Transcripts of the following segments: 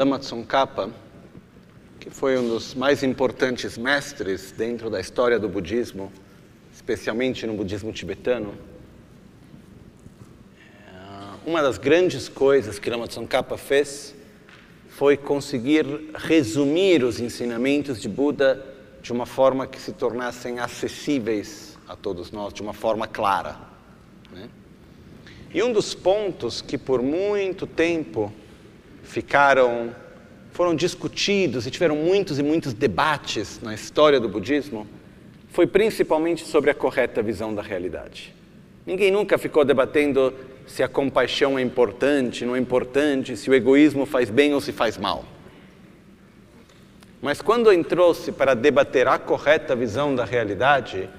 Lama Tsongkhapa, que foi um dos mais importantes mestres dentro da história do budismo, especialmente no budismo tibetano, é, uma das grandes coisas que Lama Tsongkhapa fez foi conseguir resumir os ensinamentos de Buda de uma forma que se tornassem acessíveis a todos nós, de uma forma clara. Né? E um dos pontos que por muito tempo ficaram, foram discutidos e tiveram muitos e muitos debates na história do budismo foi principalmente sobre a correta visão da realidade. Ninguém nunca ficou debatendo se a compaixão é importante, não é importante, se o egoísmo faz bem ou se faz mal. Mas quando entrou-se para debater a correta visão da realidade,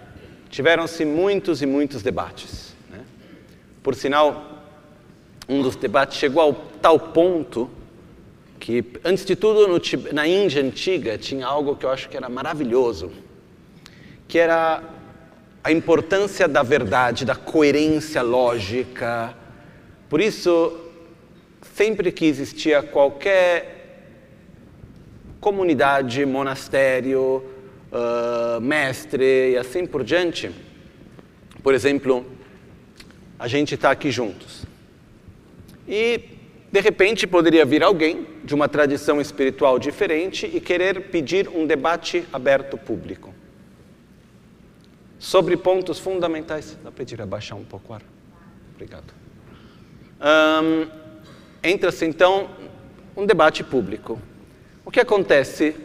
tiveram-se muitos e muitos debates. Né? Por sinal, um dos debates chegou ao tal ponto que, antes de tudo, no, na Índia antiga tinha algo que eu acho que era maravilhoso, que era a importância da verdade, da coerência lógica. Por isso, sempre que existia qualquer comunidade, monastério, uh, mestre e assim por diante. Por exemplo, a gente está aqui juntos. E, de repente, poderia vir alguém de uma tradição espiritual diferente e querer pedir um debate aberto público sobre pontos fundamentais. Dá para pedir abaixar um pouco o ar? Obrigado. Um, Entra-se então um debate público. O que acontece?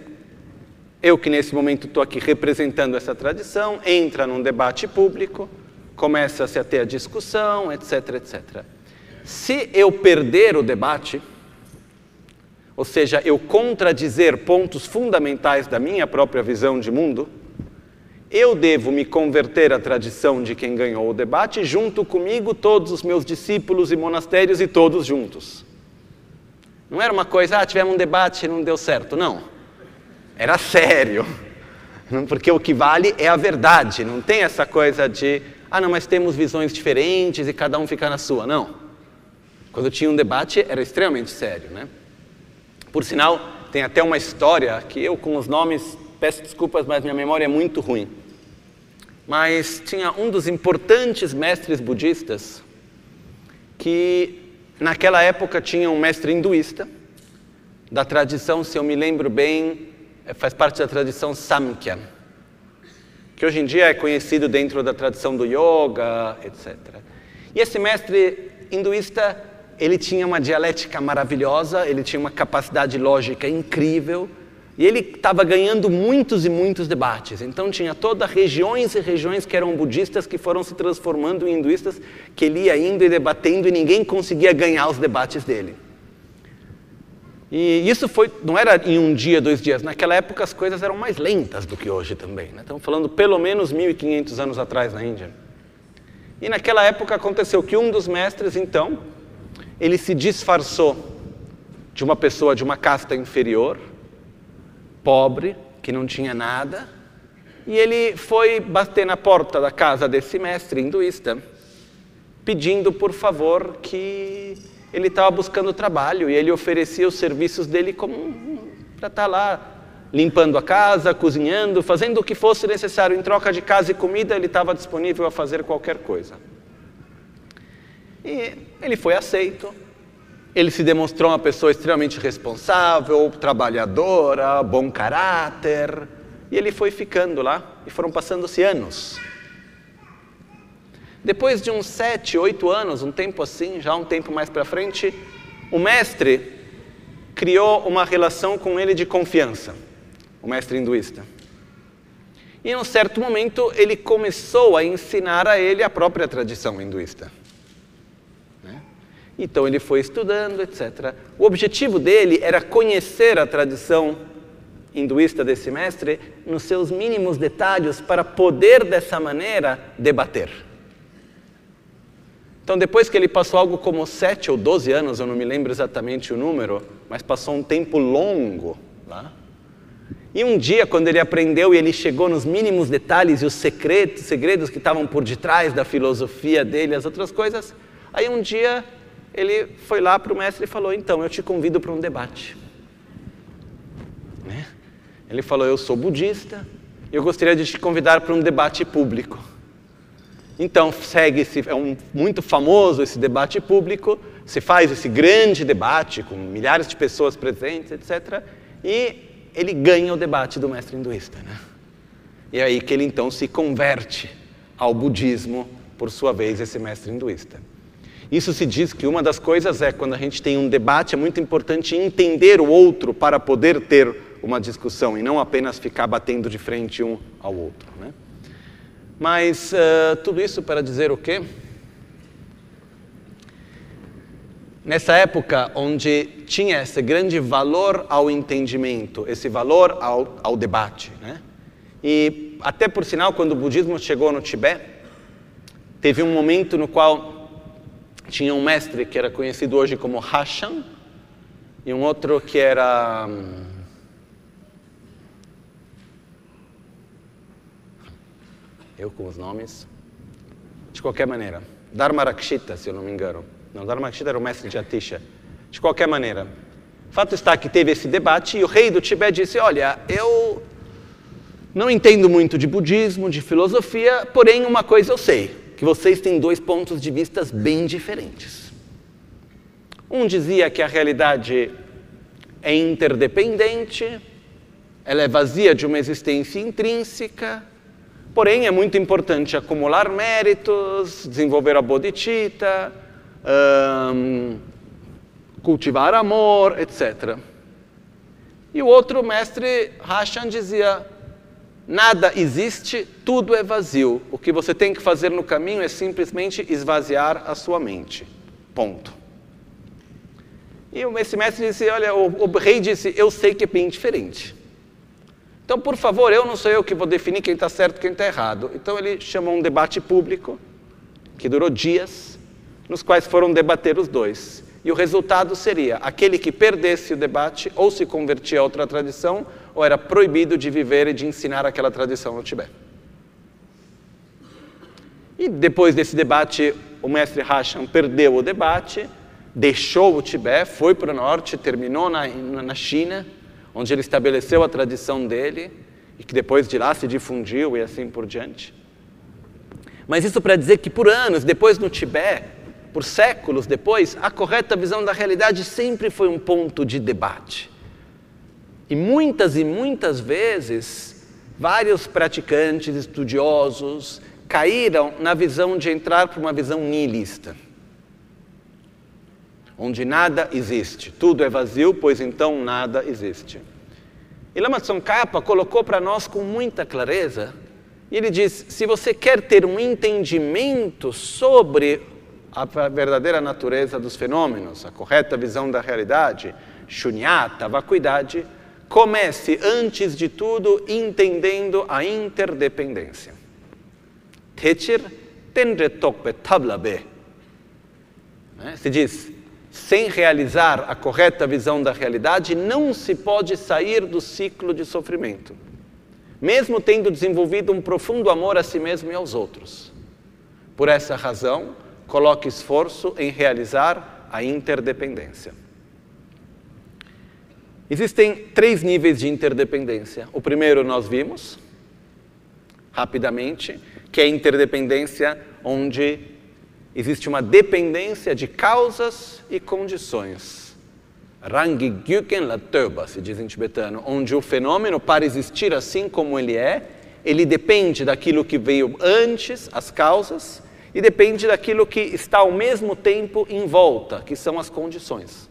Eu, que nesse momento estou aqui representando essa tradição, entra num debate público, começa-se a ter a discussão, etc, etc. Se eu perder o debate, ou seja, eu contradizer pontos fundamentais da minha própria visão de mundo, eu devo me converter à tradição de quem ganhou o debate, junto comigo todos os meus discípulos e monastérios e todos juntos. Não era uma coisa, ah, tivemos um debate e não deu certo. Não. Era sério. Porque o que vale é a verdade. Não tem essa coisa de, ah, não, mas temos visões diferentes e cada um fica na sua. Não. Quando tinha um debate, era extremamente sério, né? Por sinal, tem até uma história que eu, com os nomes, peço desculpas, mas minha memória é muito ruim. Mas tinha um dos importantes mestres budistas que Naquela época tinha um mestre hinduísta, da tradição, se eu me lembro bem, é, faz parte da tradição Samkhya, que hoje em dia é conhecido dentro da tradição do yoga, etc. E esse mestre hinduísta, ele tinha uma dialética maravilhosa, ele tinha uma capacidade lógica incrível, e ele estava ganhando muitos e muitos debates. Então tinha todas regiões e regiões que eram budistas que foram se transformando em hinduístas, que ele ia indo e debatendo e ninguém conseguia ganhar os debates dele. E isso foi, não era em um dia, dois dias. Naquela época as coisas eram mais lentas do que hoje também. Né? Estamos falando pelo menos 1.500 anos atrás na Índia. E naquela época aconteceu que um dos mestres, então, ele se disfarçou de uma pessoa de uma casta inferior, pobre, que não tinha nada, e ele foi bater na porta da casa desse mestre hinduísta, pedindo por favor que ele estava buscando trabalho e ele oferecia os serviços dele como para estar tá lá limpando a casa, cozinhando, fazendo o que fosse necessário em troca de casa e comida, ele estava disponível a fazer qualquer coisa. E ele foi aceito, ele se demonstrou uma pessoa extremamente responsável, trabalhadora, bom caráter. E ele foi ficando lá e foram passando-se anos. Depois de uns sete, oito anos, um tempo assim, já um tempo mais para frente, o mestre criou uma relação com ele de confiança, o mestre hinduísta. E em um certo momento ele começou a ensinar a ele a própria tradição hinduísta. Então ele foi estudando, etc. O objetivo dele era conhecer a tradição hinduísta desse mestre nos seus mínimos detalhes para poder dessa maneira debater. Então, depois que ele passou algo como sete ou doze anos, eu não me lembro exatamente o número, mas passou um tempo longo lá. E um dia, quando ele aprendeu e ele chegou nos mínimos detalhes e os segredos que estavam por detrás da filosofia dele, as outras coisas, aí um dia ele foi lá para o mestre e falou: Então, eu te convido para um debate. Ele falou: Eu sou budista eu gostaria de te convidar para um debate público. Então, segue esse, é um, muito famoso esse debate público, se faz esse grande debate com milhares de pessoas presentes, etc. E ele ganha o debate do mestre hinduísta. Né? E é aí que ele então se converte ao budismo, por sua vez, esse mestre hinduísta. Isso se diz que uma das coisas é quando a gente tem um debate, é muito importante entender o outro para poder ter uma discussão e não apenas ficar batendo de frente um ao outro. Né? Mas uh, tudo isso para dizer o quê? Nessa época onde tinha esse grande valor ao entendimento, esse valor ao, ao debate, né? e até por sinal, quando o budismo chegou no Tibete, teve um momento no qual tinha um mestre que era conhecido hoje como Hashan e um outro que era hum, eu com os nomes. De qualquer maneira, Dharmarakshita, se eu não me engano. Não, Dharmarakshita era o mestre de Atisha. De qualquer maneira, fato está que teve esse debate e o rei do Tibete disse: Olha, eu não entendo muito de budismo, de filosofia, porém uma coisa eu sei, que vocês têm dois pontos de vista bem diferentes. Um dizia que a realidade é interdependente, ela é vazia de uma existência intrínseca, Porém, é muito importante acumular méritos, desenvolver a bodhicitta, um, cultivar amor, etc. E o outro mestre, Hashan, dizia: nada existe, tudo é vazio. O que você tem que fazer no caminho é simplesmente esvaziar a sua mente. Ponto. E esse mestre disse: olha, o, o rei disse: eu sei que é bem diferente. Então, por favor, eu não sou eu que vou definir quem está certo e quem está errado. Então, ele chamou um debate público, que durou dias, nos quais foram debater os dois. E o resultado seria: aquele que perdesse o debate ou se convertia a outra tradição, ou era proibido de viver e de ensinar aquela tradição no Tibete. E depois desse debate, o mestre Hashan perdeu o debate, deixou o Tibete, foi para o norte, terminou na, na China onde ele estabeleceu a tradição dele e que depois de lá se difundiu e assim por diante. Mas isso para dizer que por anos, depois no Tibete, por séculos depois, a correta visão da realidade sempre foi um ponto de debate. E muitas e muitas vezes, vários praticantes, estudiosos, caíram na visão de entrar para uma visão nihilista onde nada existe. Tudo é vazio, pois então nada existe. E Lama Tsongkhapa colocou para nós com muita clareza, e ele diz: se você quer ter um entendimento sobre a verdadeira natureza dos fenômenos, a correta visão da realidade, shunyata, vacuidade, comece antes de tudo entendendo a interdependência. Techir tenre tokpe tablabe. Né? Se diz, sem realizar a correta visão da realidade, não se pode sair do ciclo de sofrimento, mesmo tendo desenvolvido um profundo amor a si mesmo e aos outros. Por essa razão, coloque esforço em realizar a interdependência. Existem três níveis de interdependência. O primeiro nós vimos, rapidamente, que é a interdependência onde existe uma dependência de causas e condições. Rangi Gyuken Latöba, se diz em tibetano, onde o fenômeno, para existir assim como ele é, ele depende daquilo que veio antes, as causas, e depende daquilo que está ao mesmo tempo em volta, que são as condições.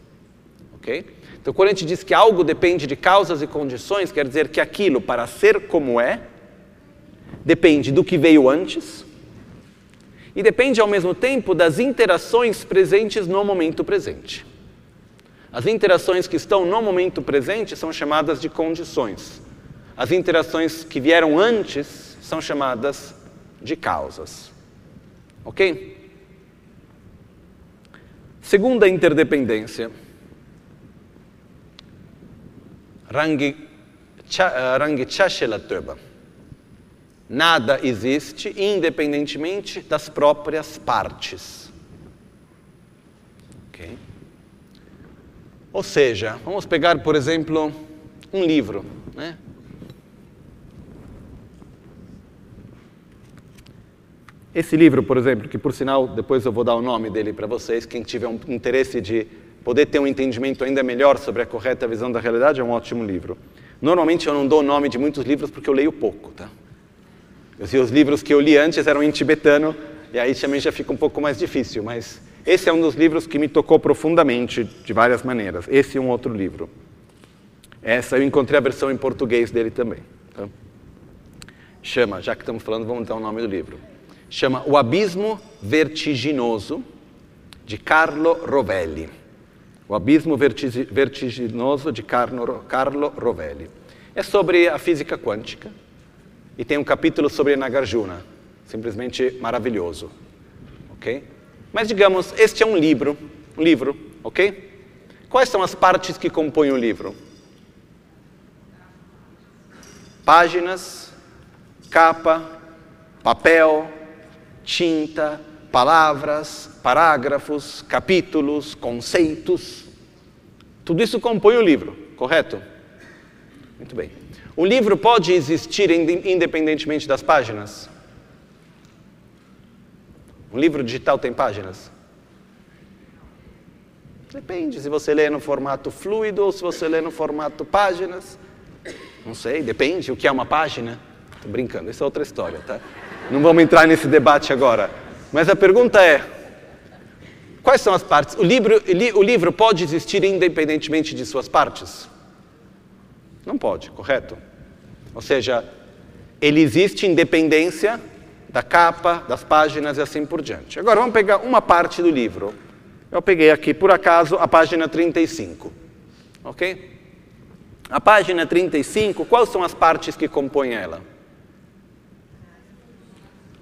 Ok? Então, quando a gente diz que algo depende de causas e condições, quer dizer que aquilo, para ser como é, depende do que veio antes, e depende ao mesmo tempo das interações presentes no momento presente. As interações que estão no momento presente são chamadas de condições. As interações que vieram antes são chamadas de causas. Ok? Segunda interdependência. Rangi Chashelaturba. Nada existe independentemente das próprias partes. Okay? Ou seja, vamos pegar, por exemplo, um livro. Né? Esse livro, por exemplo, que por sinal depois eu vou dar o nome dele para vocês, quem tiver um interesse de poder ter um entendimento ainda melhor sobre a correta visão da realidade, é um ótimo livro. Normalmente eu não dou o nome de muitos livros porque eu leio pouco, tá? Os livros que eu li antes eram em tibetano, e aí também já fica um pouco mais difícil, mas esse é um dos livros que me tocou profundamente, de várias maneiras. Esse é um outro livro. Essa eu encontrei a versão em português dele também. Tá? Chama, já que estamos falando, vamos dar o nome do livro. Chama O Abismo Vertiginoso, de Carlo Rovelli. O Abismo Vertiginoso, de Carlo Rovelli. É sobre a física quântica e tem um capítulo sobre Nagarjuna, simplesmente maravilhoso. Ok? Mas digamos, este é um livro, um livro, ok? Quais são as partes que compõem o livro? Páginas, capa, papel, tinta, palavras, parágrafos, capítulos, conceitos. Tudo isso compõe o livro, correto? Muito bem. O livro pode existir independentemente das páginas? Um livro digital tem páginas? Depende se você lê no formato fluido ou se você lê no formato páginas. Não sei, depende o que é uma página. Estou brincando, isso é outra história, tá? Não vamos entrar nesse debate agora. Mas a pergunta é: quais são as partes? O livro, o livro pode existir independentemente de suas partes? Não pode, correto? Ou seja, ele existe independência da capa, das páginas e assim por diante. Agora vamos pegar uma parte do livro. Eu peguei aqui, por acaso, a página 35. Ok? A página 35, quais são as partes que compõem ela?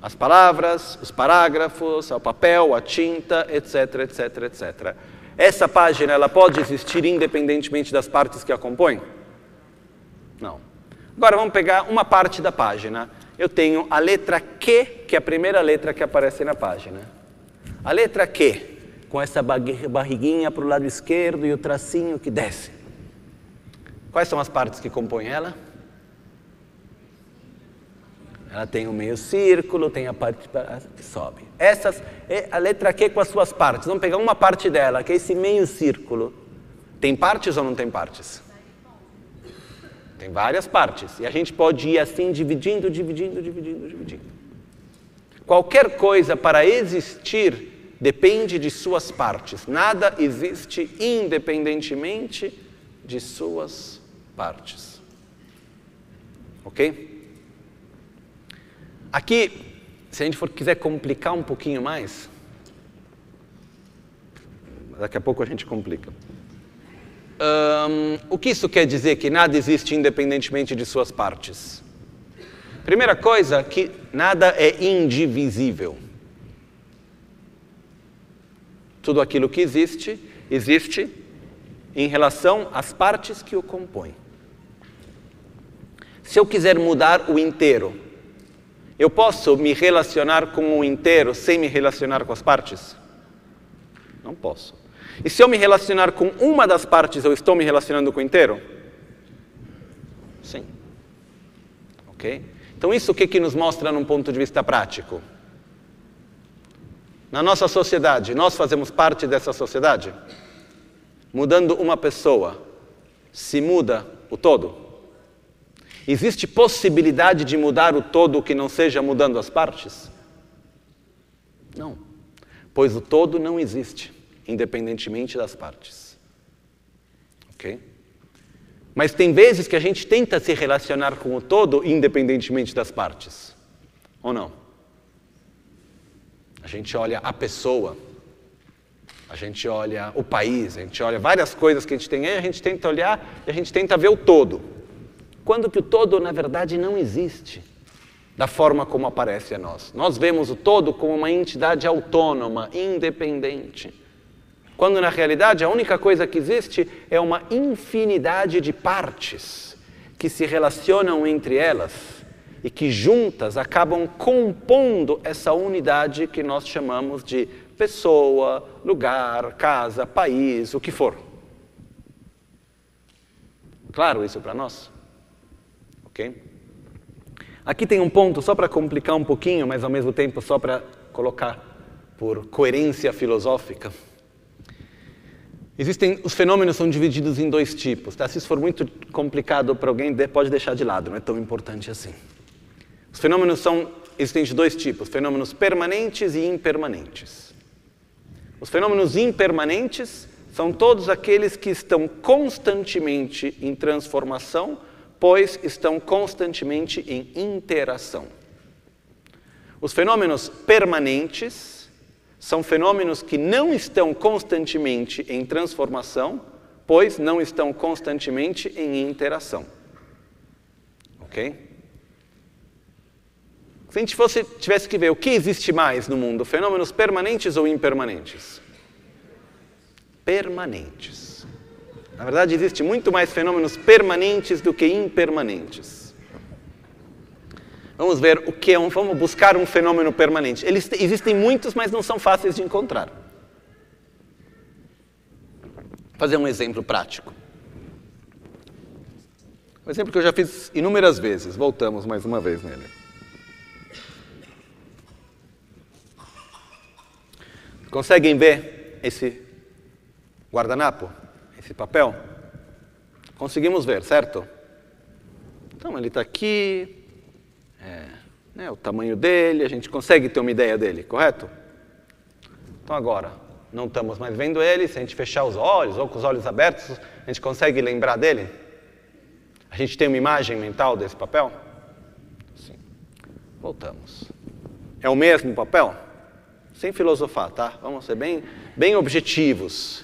As palavras, os parágrafos, o papel, a tinta, etc, etc, etc. Essa página ela pode existir independentemente das partes que a compõem? Não. Agora vamos pegar uma parte da página. Eu tenho a letra Q, que é a primeira letra que aparece na página. A letra Q, com essa barriguinha para o lado esquerdo e o tracinho que desce. Quais são as partes que compõem ela? Ela tem o meio círculo, tem a parte que sobe. Essas a letra Q com as suas partes. Vamos pegar uma parte dela, que é esse meio círculo. Tem partes ou não tem partes? Tem várias partes. E a gente pode ir assim, dividindo, dividindo, dividindo, dividindo. Qualquer coisa para existir depende de suas partes. Nada existe independentemente de suas partes. Ok? Aqui, se a gente for quiser complicar um pouquinho mais, daqui a pouco a gente complica. Um, o que isso quer dizer? Que nada existe independentemente de suas partes. Primeira coisa, que nada é indivisível. Tudo aquilo que existe, existe em relação às partes que o compõem. Se eu quiser mudar o inteiro, eu posso me relacionar com o inteiro sem me relacionar com as partes? Não posso. E se eu me relacionar com uma das partes, eu estou me relacionando com o inteiro? Sim. Ok? Então, isso o que, que nos mostra num ponto de vista prático? Na nossa sociedade, nós fazemos parte dessa sociedade? Mudando uma pessoa, se muda o todo? Existe possibilidade de mudar o todo que não seja mudando as partes? Não, pois o todo não existe, independentemente das partes. Ok? Mas tem vezes que a gente tenta se relacionar com o todo independentemente das partes. Ou não? A gente olha a pessoa, a gente olha o país, a gente olha várias coisas que a gente tem aí, a gente tenta olhar e a gente tenta ver o todo quando que o todo, na verdade, não existe da forma como aparece a nós. Nós vemos o todo como uma entidade autônoma, independente. Quando na realidade a única coisa que existe é uma infinidade de partes que se relacionam entre elas e que juntas acabam compondo essa unidade que nós chamamos de pessoa, lugar, casa, país, o que for. Claro isso para nós? Ok? Aqui tem um ponto só para complicar um pouquinho, mas ao mesmo tempo só para colocar por coerência filosófica. Existem, os fenômenos são divididos em dois tipos. Tá? Se isso for muito complicado para alguém, pode deixar de lado, não é tão importante assim. Os fenômenos são existem de dois tipos: fenômenos permanentes e impermanentes. Os fenômenos impermanentes são todos aqueles que estão constantemente em transformação, pois estão constantemente em interação. Os fenômenos permanentes são fenômenos que não estão constantemente em transformação, pois não estão constantemente em interação. Ok? Se a gente fosse, tivesse que ver o que existe mais no mundo, fenômenos permanentes ou impermanentes? Permanentes. Na verdade, existe muito mais fenômenos permanentes do que impermanentes. Vamos ver o que é um, vamos buscar um fenômeno permanente. Eles existem muitos, mas não são fáceis de encontrar. Vou fazer um exemplo prático. Um exemplo que eu já fiz inúmeras vezes. Voltamos mais uma vez nele. Conseguem ver esse guardanapo? Esse papel? Conseguimos ver, certo? Então ele está aqui, é, né, o tamanho dele, a gente consegue ter uma ideia dele, correto? Então agora, não estamos mais vendo ele, se a gente fechar os olhos ou com os olhos abertos, a gente consegue lembrar dele? A gente tem uma imagem mental desse papel? Sim. Voltamos. É o mesmo papel? Sem filosofar, tá? Vamos ser bem, bem objetivos.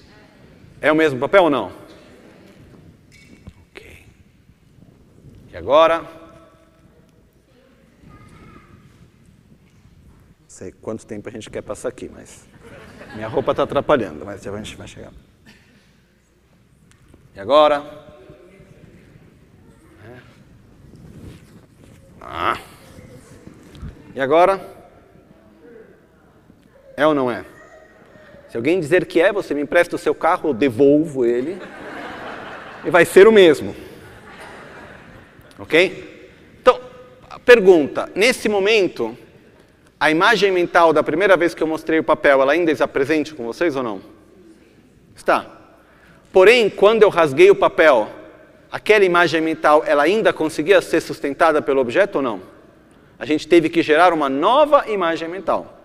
É o mesmo papel ou não? Ok. E agora? sei quanto tempo a gente quer passar aqui, mas minha roupa está atrapalhando, mas já a gente vai chegar. E agora? É. Ah. E agora? É ou não é? Se alguém dizer que é, você me empresta o seu carro, eu devolvo ele. E vai ser o mesmo. Ok? Então, pergunta: nesse momento, a imagem mental da primeira vez que eu mostrei o papel, ela ainda está presente com vocês ou não? Está. Porém, quando eu rasguei o papel, aquela imagem mental, ela ainda conseguia ser sustentada pelo objeto ou não? A gente teve que gerar uma nova imagem mental.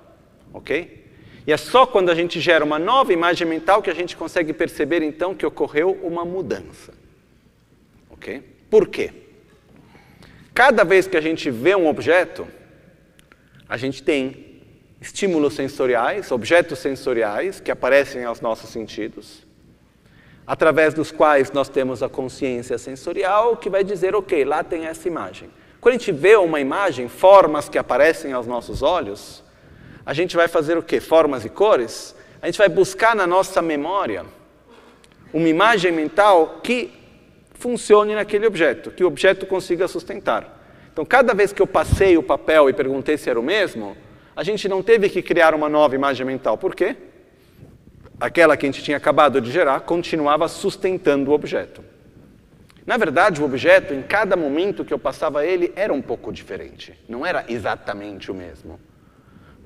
Ok? E é só quando a gente gera uma nova imagem mental que a gente consegue perceber então que ocorreu uma mudança. Ok? Por quê? Cada vez que a gente vê um objeto, a gente tem estímulos sensoriais, objetos sensoriais que aparecem aos nossos sentidos, através dos quais nós temos a consciência sensorial que vai dizer, ok, lá tem essa imagem. Quando a gente vê uma imagem, formas que aparecem aos nossos olhos, a gente vai fazer o quê? Formas e cores? A gente vai buscar na nossa memória uma imagem mental que funcione naquele objeto, que o objeto consiga sustentar. Então, cada vez que eu passei o papel e perguntei se era o mesmo, a gente não teve que criar uma nova imagem mental. Por quê? Aquela que a gente tinha acabado de gerar continuava sustentando o objeto. Na verdade, o objeto, em cada momento que eu passava ele, era um pouco diferente. Não era exatamente o mesmo.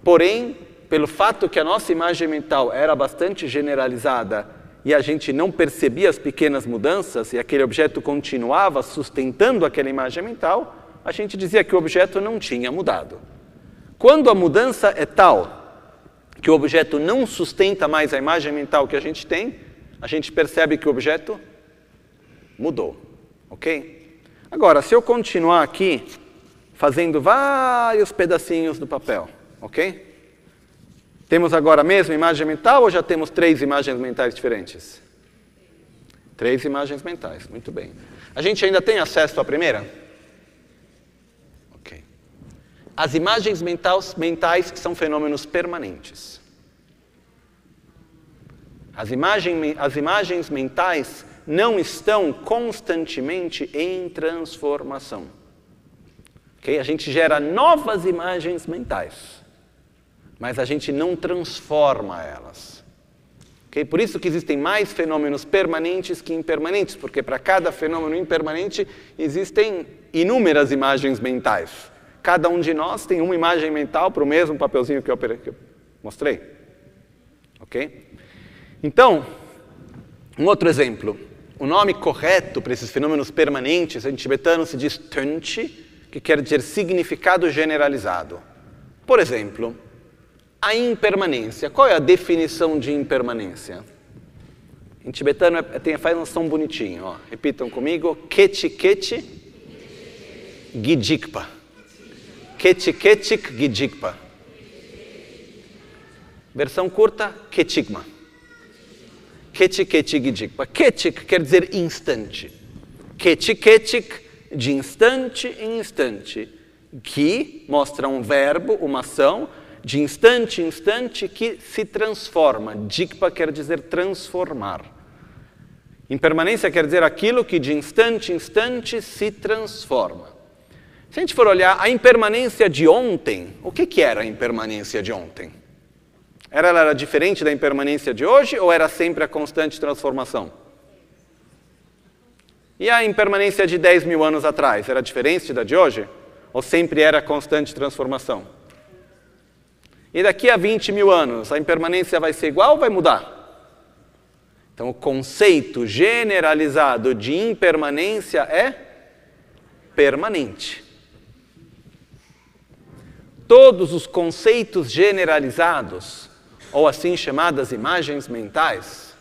Porém, pelo fato que a nossa imagem mental era bastante generalizada e a gente não percebia as pequenas mudanças e aquele objeto continuava sustentando aquela imagem mental, a gente dizia que o objeto não tinha mudado. Quando a mudança é tal que o objeto não sustenta mais a imagem mental que a gente tem, a gente percebe que o objeto mudou. Ok? Agora, se eu continuar aqui fazendo vários pedacinhos do papel, ok? Temos agora a mesma imagem mental ou já temos três imagens mentais diferentes? Três imagens mentais, muito bem. A gente ainda tem acesso à primeira? As imagens mentais, mentais são fenômenos permanentes. As, imagem, as imagens mentais não estão constantemente em transformação. Okay? A gente gera novas imagens mentais, mas a gente não transforma elas. Okay? Por isso que existem mais fenômenos permanentes que impermanentes, porque para cada fenômeno impermanente existem inúmeras imagens mentais Cada um de nós tem uma imagem mental para o mesmo papelzinho que eu, mostrei. Ok? Então, um outro exemplo. O nome correto para esses fenômenos permanentes em tibetano se diz tunchi, que quer dizer significado generalizado. Por exemplo, a impermanência. Qual é a definição de impermanência? Em tibetano é, tem, faz um som bonitinho. Ó. Repitam comigo. Kechi kechi gijikpa. Kechi kechik gijikpa. Versão curta, ketigma. Kechi kechi gijikpa. Kechik quer dizer instante. Kechi kechik, de instante em instante. Que mostra um verbo, uma ação, de instante em instante que se transforma. Dikpa quer dizer transformar. Impermanência quer dizer aquilo que de instante em instante se transforma. Se a gente for olhar a impermanência de ontem, o que, que era a impermanência de ontem? Era, ela era diferente da impermanência de hoje ou era sempre a constante transformação? E a impermanência de 10 mil anos atrás, era diferente da de hoje? Ou sempre era a constante transformação? E daqui a 20 mil anos, a impermanência vai ser igual ou vai mudar? Então, o conceito generalizado de impermanência é permanente. Todos os conceitos generalizados, ou assim chamadas imagens mentais,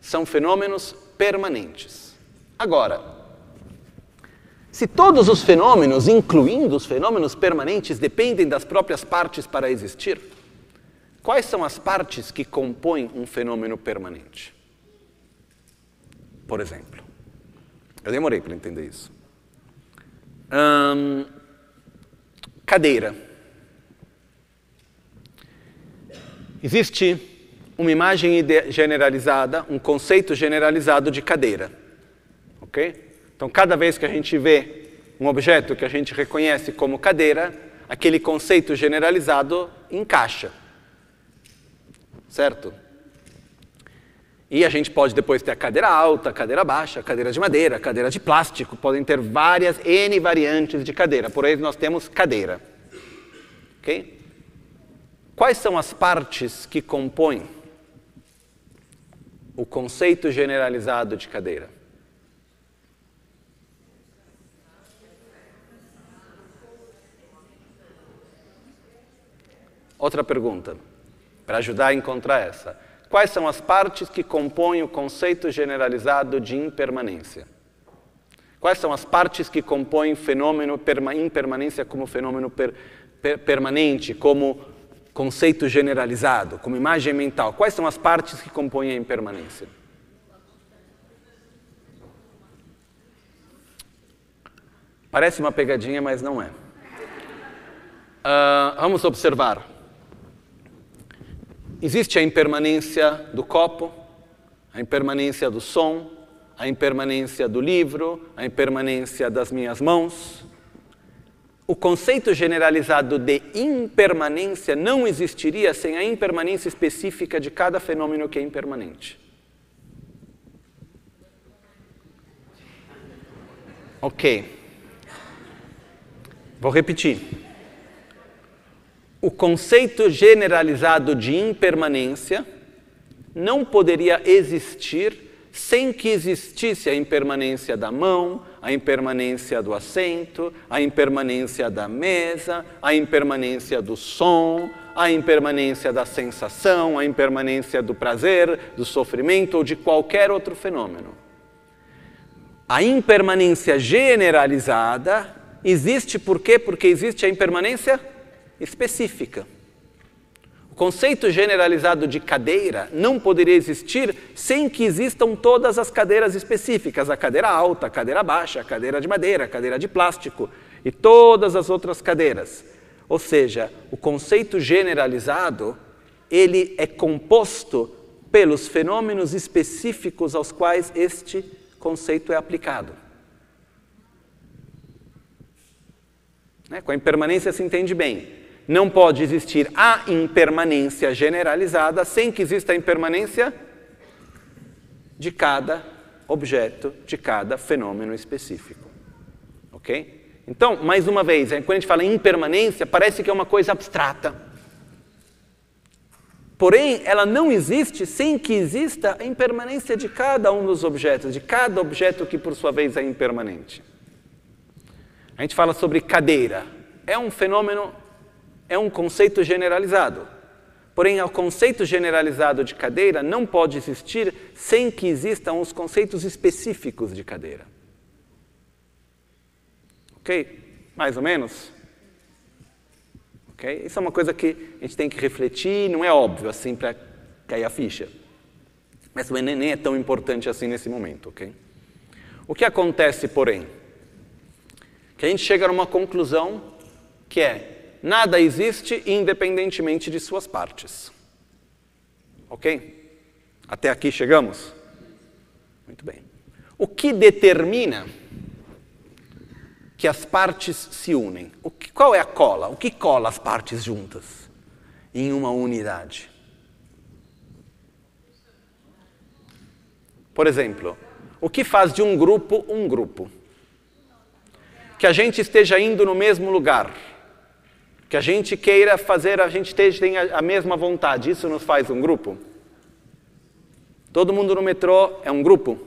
são fenômenos permanentes. Agora, se todos os fenômenos, incluindo os fenômenos permanentes, dependem das próprias partes para existir, quais são as partes que compõem um fenômeno permanente? Por exemplo, eu demorei para entender isso. Hum, cadeira. Existe uma imagem generalizada, um conceito generalizado de cadeira. Ok? Então, cada vez que a gente vê um objeto que a gente reconhece como cadeira, aquele conceito generalizado encaixa. Certo? E a gente pode depois ter a cadeira alta, a cadeira baixa, a cadeira de madeira, a cadeira de plástico, podem ter várias N variantes de cadeira. Por aí nós temos cadeira. Ok? Quais são as partes que compõem o conceito generalizado de cadeira? Outra pergunta, para ajudar a encontrar essa. Quais são as partes que compõem o conceito generalizado de impermanência? Quais são as partes que compõem fenômeno impermanência como fenômeno per, per, permanente, como conceito generalizado, como imagem mental? Quais são as partes que compõem a impermanência? Parece uma pegadinha, mas não é. Uh, vamos observar. Existe a impermanência do copo, a impermanência do som, a impermanência do livro, a impermanência das minhas mãos. O conceito generalizado de impermanência não existiria sem a impermanência específica de cada fenômeno que é impermanente. Ok. Vou repetir o conceito generalizado de impermanência não poderia existir sem que existisse a impermanência da mão, a impermanência do assento, a impermanência da mesa, a impermanência do som, a impermanência da sensação, a impermanência do prazer, do sofrimento ou de qualquer outro fenômeno. A impermanência generalizada existe por quê? Porque existe a impermanência específica. O conceito generalizado de cadeira não poderia existir sem que existam todas as cadeiras específicas: a cadeira alta, a cadeira baixa, a cadeira de madeira, a cadeira de plástico e todas as outras cadeiras. Ou seja, o conceito generalizado ele é composto pelos fenômenos específicos aos quais este conceito é aplicado. Né? Com a impermanência se entende bem não pode existir a impermanência generalizada sem que exista a impermanência de cada objeto, de cada fenômeno específico. Ok? Então, mais uma vez, quando a gente fala em impermanência, parece que é uma coisa abstrata. Porém, ela não existe sem que exista a impermanência de cada um dos objetos, de cada objeto que por sua vez é impermanente. A gente fala sobre cadeira. É um fenômeno, é um conceito generalizado. Porém, o conceito generalizado de cadeira não pode existir sem que existam os conceitos específicos de cadeira. Ok? Mais ou menos? Ok? Isso é uma coisa que a gente tem que refletir, não é óbvio assim para cair a ficha. Mas nem é tão importante assim nesse momento, ok? O que acontece, porém? Que a gente chega a uma conclusão que é nada existe independentemente de suas partes. Ok? Até aqui chegamos? Muito bem. O que determina que as partes se unem? O que, qual é a cola? O que cola as partes juntas em uma unidade? Por exemplo, o que faz de um grupo um grupo? Que a gente esteja indo no mesmo lugar que a gente queira fazer, a gente tenha a mesma vontade, isso nos faz um grupo? Todo mundo no metrô é um grupo?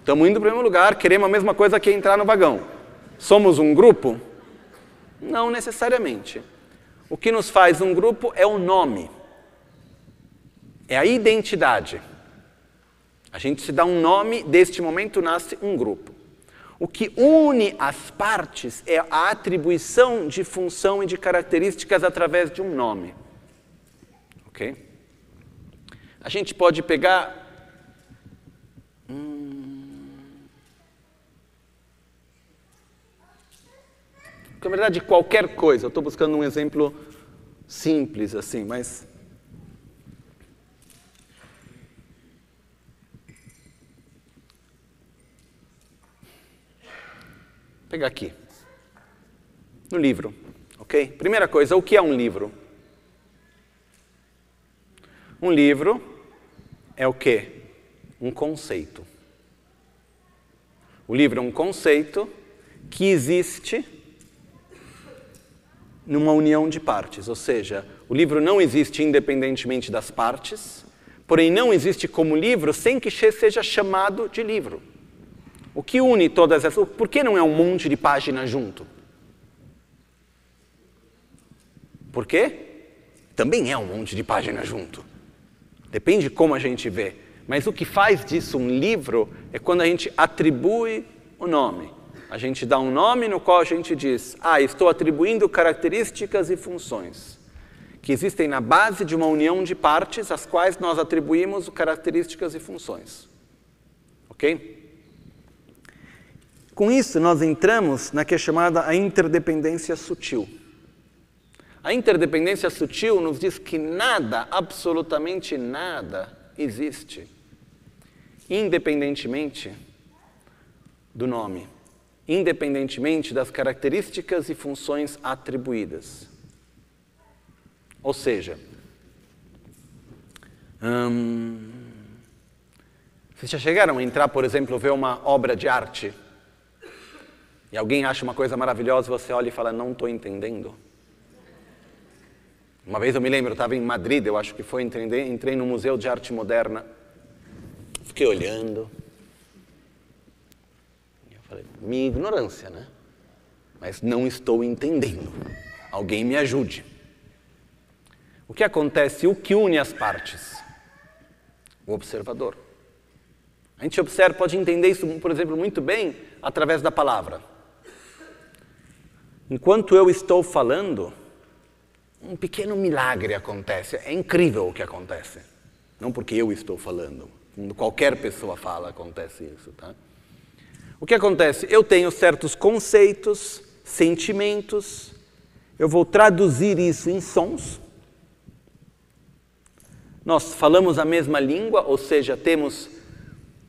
Estamos indo para o mesmo lugar, queremos a mesma coisa que entrar no vagão. Somos um grupo? Não necessariamente. O que nos faz um grupo é o nome, é a identidade. A gente se dá um nome, deste momento nasce um grupo. O que une as partes é a atribuição de função e de características através de um nome. Ok? A gente pode pegar. Hum, na verdade, qualquer coisa. Eu estou buscando um exemplo simples assim, mas pegar aqui. No livro, ok? Primeira coisa, o que é um livro? Um livro é o quê? Um conceito. O livro é um conceito que existe numa união de partes, ou seja, o livro não existe independentemente das partes, porém não existe como livro sem que seja chamado de livro. O que une todas essas? Por que não é um monte de páginas junto? Por quê? Também é um monte de páginas junto. Depende de como a gente vê. Mas o que faz disso um livro é quando a gente atribui o nome. A gente dá um nome no qual a gente diz: Ah, estou atribuindo características e funções que existem na base de uma união de partes, às quais nós atribuímos características e funções. Ok? Com isso, nós entramos na que é chamada a interdependência sutil. A interdependência sutil nos diz que nada, absolutamente nada, existe, independentemente do nome, independentemente das características e funções atribuídas. Ou seja, hum, vocês já chegaram a entrar, por exemplo, ver uma obra de arte? E alguém acha uma coisa maravilhosa, você olha e fala, não estou entendendo. Uma vez eu me lembro, eu estava em Madrid, eu acho que foi, entrei, entrei no Museu de Arte Moderna, fiquei olhando. E eu falei, minha ignorância, né? Mas não estou entendendo. Alguém me ajude. O que acontece? O que une as partes? O observador. A gente observa, pode entender isso, por exemplo, muito bem através da palavra. Enquanto eu estou falando, um pequeno milagre acontece. É incrível o que acontece. Não porque eu estou falando. Quando qualquer pessoa fala, acontece isso. Tá? O que acontece? Eu tenho certos conceitos, sentimentos, eu vou traduzir isso em sons. Nós falamos a mesma língua, ou seja, temos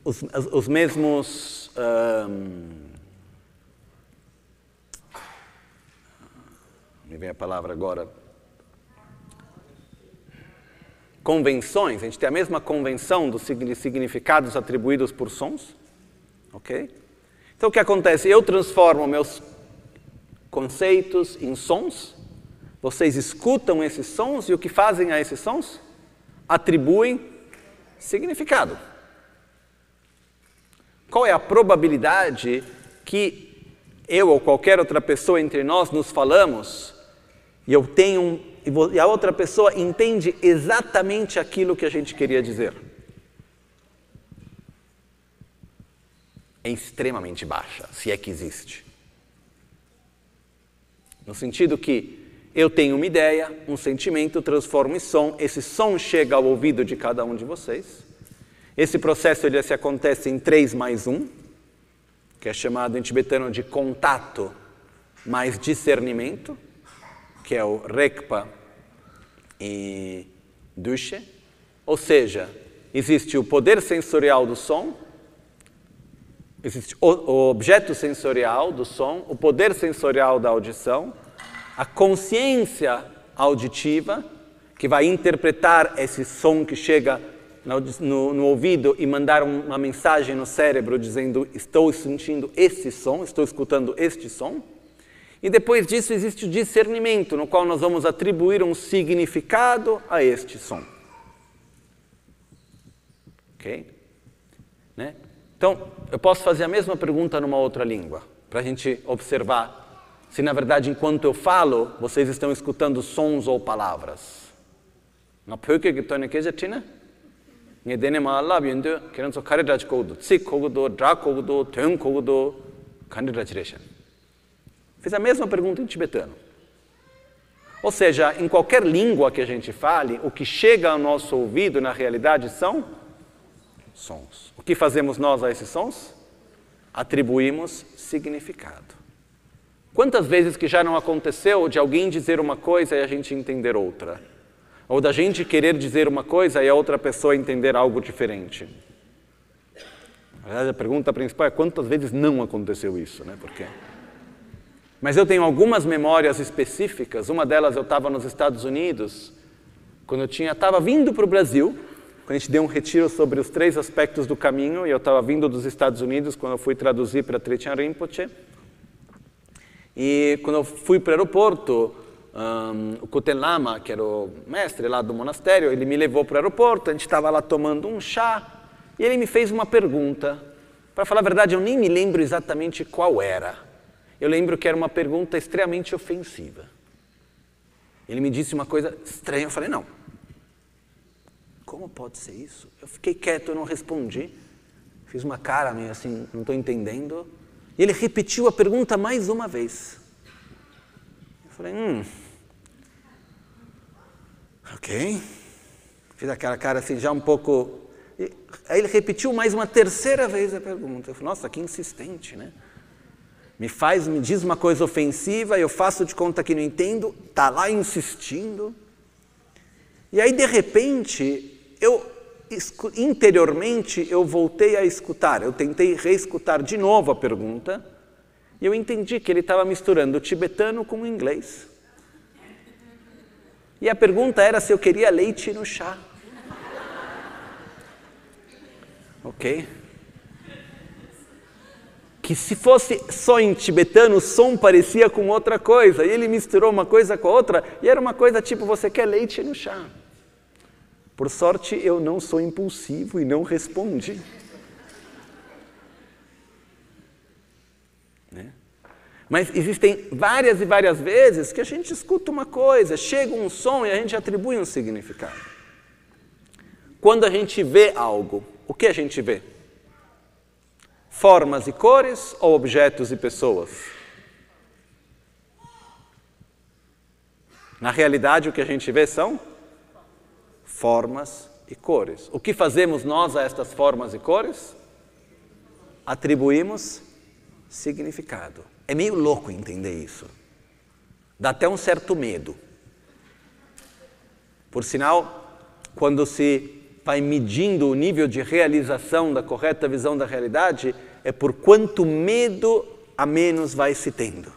os, os mesmos. Um, me vem a palavra agora. Convenções, a gente tem a mesma convenção dos significados atribuídos por sons, ok? Então o que acontece? Eu transformo meus conceitos em sons. Vocês escutam esses sons e o que fazem a esses sons? Atribuem significado. Qual é a probabilidade que eu ou qualquer outra pessoa entre nós nos falamos e eu tenho e a outra pessoa entende exatamente aquilo que a gente queria dizer? É extremamente baixa, se é que existe. No sentido que eu tenho uma ideia, um sentimento, transformo em som, esse som chega ao ouvido de cada um de vocês. Esse processo ele se acontece em 3 mais 1, que é chamado em tibetano de contato mais discernimento, que é o Rekpa e Dushe. Ou seja, existe o poder sensorial do som, existe o objeto sensorial do som, o poder sensorial da audição, a consciência auditiva, que vai interpretar esse som que chega no, no, no, ouvido e mandar uma mensagem no cérebro dizendo: Estou sentindo este som, estou escutando este som. E depois disso existe o discernimento, no qual nós vamos atribuir um significado a este som. Ok? Né? Então, eu posso fazer a mesma pergunta numa outra língua, para a gente observar se na verdade, enquanto eu falo, vocês estão escutando sons ou palavras. Na pöke tô naquele tina? nge dene ma la byende kiran so kare raj ko do tsik ko do dra ko do tön ko do kande raj reshan Fiz a mesma pergunta em tibetano. Ou seja, em qualquer língua que a gente fale, o que chega ao nosso ouvido na realidade são sons. O que fazemos nós a esses sons? Atribuímos significado. Quantas vezes que já não aconteceu de alguém dizer uma coisa e a gente entender outra? Ou da gente querer dizer uma coisa e a outra pessoa entender algo diferente. Na verdade, a pergunta principal é quantas vezes não aconteceu isso, né? Por quê? Mas eu tenho algumas memórias específicas. Uma delas eu estava nos Estados Unidos, quando eu tinha estava vindo para o Brasil, quando a gente deu um retiro sobre os três aspectos do caminho, e eu estava vindo dos Estados Unidos quando eu fui traduzir para Trechan Rinpoche. E quando eu fui para o aeroporto, um, o Kuten Lama, que era o mestre lá do monastério, ele me levou para o aeroporto, a gente estava lá tomando um chá, e ele me fez uma pergunta. Para falar a verdade, eu nem me lembro exatamente qual era. Eu lembro que era uma pergunta extremamente ofensiva. Ele me disse uma coisa estranha, eu falei, não. Como pode ser isso? Eu fiquei quieto, eu não respondi. Fiz uma cara meio assim, não estou entendendo. E ele repetiu a pergunta mais uma vez. Eu falei, hum, Ok. Fiz aquela cara assim, já um pouco. E aí ele repetiu mais uma terceira vez a pergunta. Eu falei, nossa, que insistente, né? Me faz, me diz uma coisa ofensiva, eu faço de conta que não entendo, tá lá insistindo. E aí, de repente, eu interiormente eu voltei a escutar, eu tentei reescutar de novo a pergunta, e eu entendi que ele estava misturando o tibetano com o inglês. E a pergunta era se eu queria leite no chá. Ok? Que se fosse só em tibetano, o som parecia com outra coisa. E ele misturou uma coisa com a outra e era uma coisa tipo: você quer leite no chá? Por sorte, eu não sou impulsivo e não respondi. Mas existem várias e várias vezes que a gente escuta uma coisa, chega um som e a gente atribui um significado. Quando a gente vê algo, o que a gente vê? Formas e cores ou objetos e pessoas? Na realidade, o que a gente vê são formas e cores. O que fazemos nós a estas formas e cores? Atribuímos significado. É meio louco entender isso. Dá até um certo medo. Por sinal, quando se vai medindo o nível de realização da correta visão da realidade, é por quanto medo a menos vai se tendo.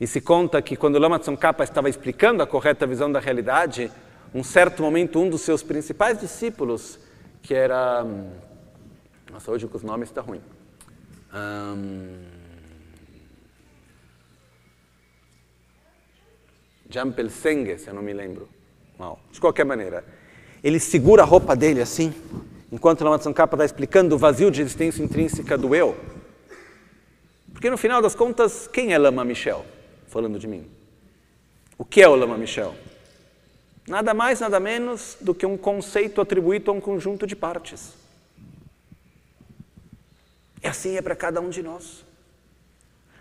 E se conta que quando Lama Tsongkhapa estava explicando a correta visão da realidade, um certo momento um dos seus principais discípulos, que era... Hum, nossa, hoje com os nomes está ruim. Um, Jampelsenge, se eu não me lembro mal. De qualquer maneira, ele segura a roupa dele assim, enquanto Lama Tsongkhapa está explicando o vazio de existência intrínseca do eu. Porque no final das contas, quem é Lama Michel? Falando de mim. O que é o Lama Michel? Nada mais, nada menos do que um conceito atribuído a um conjunto de partes. E assim é para cada um de nós.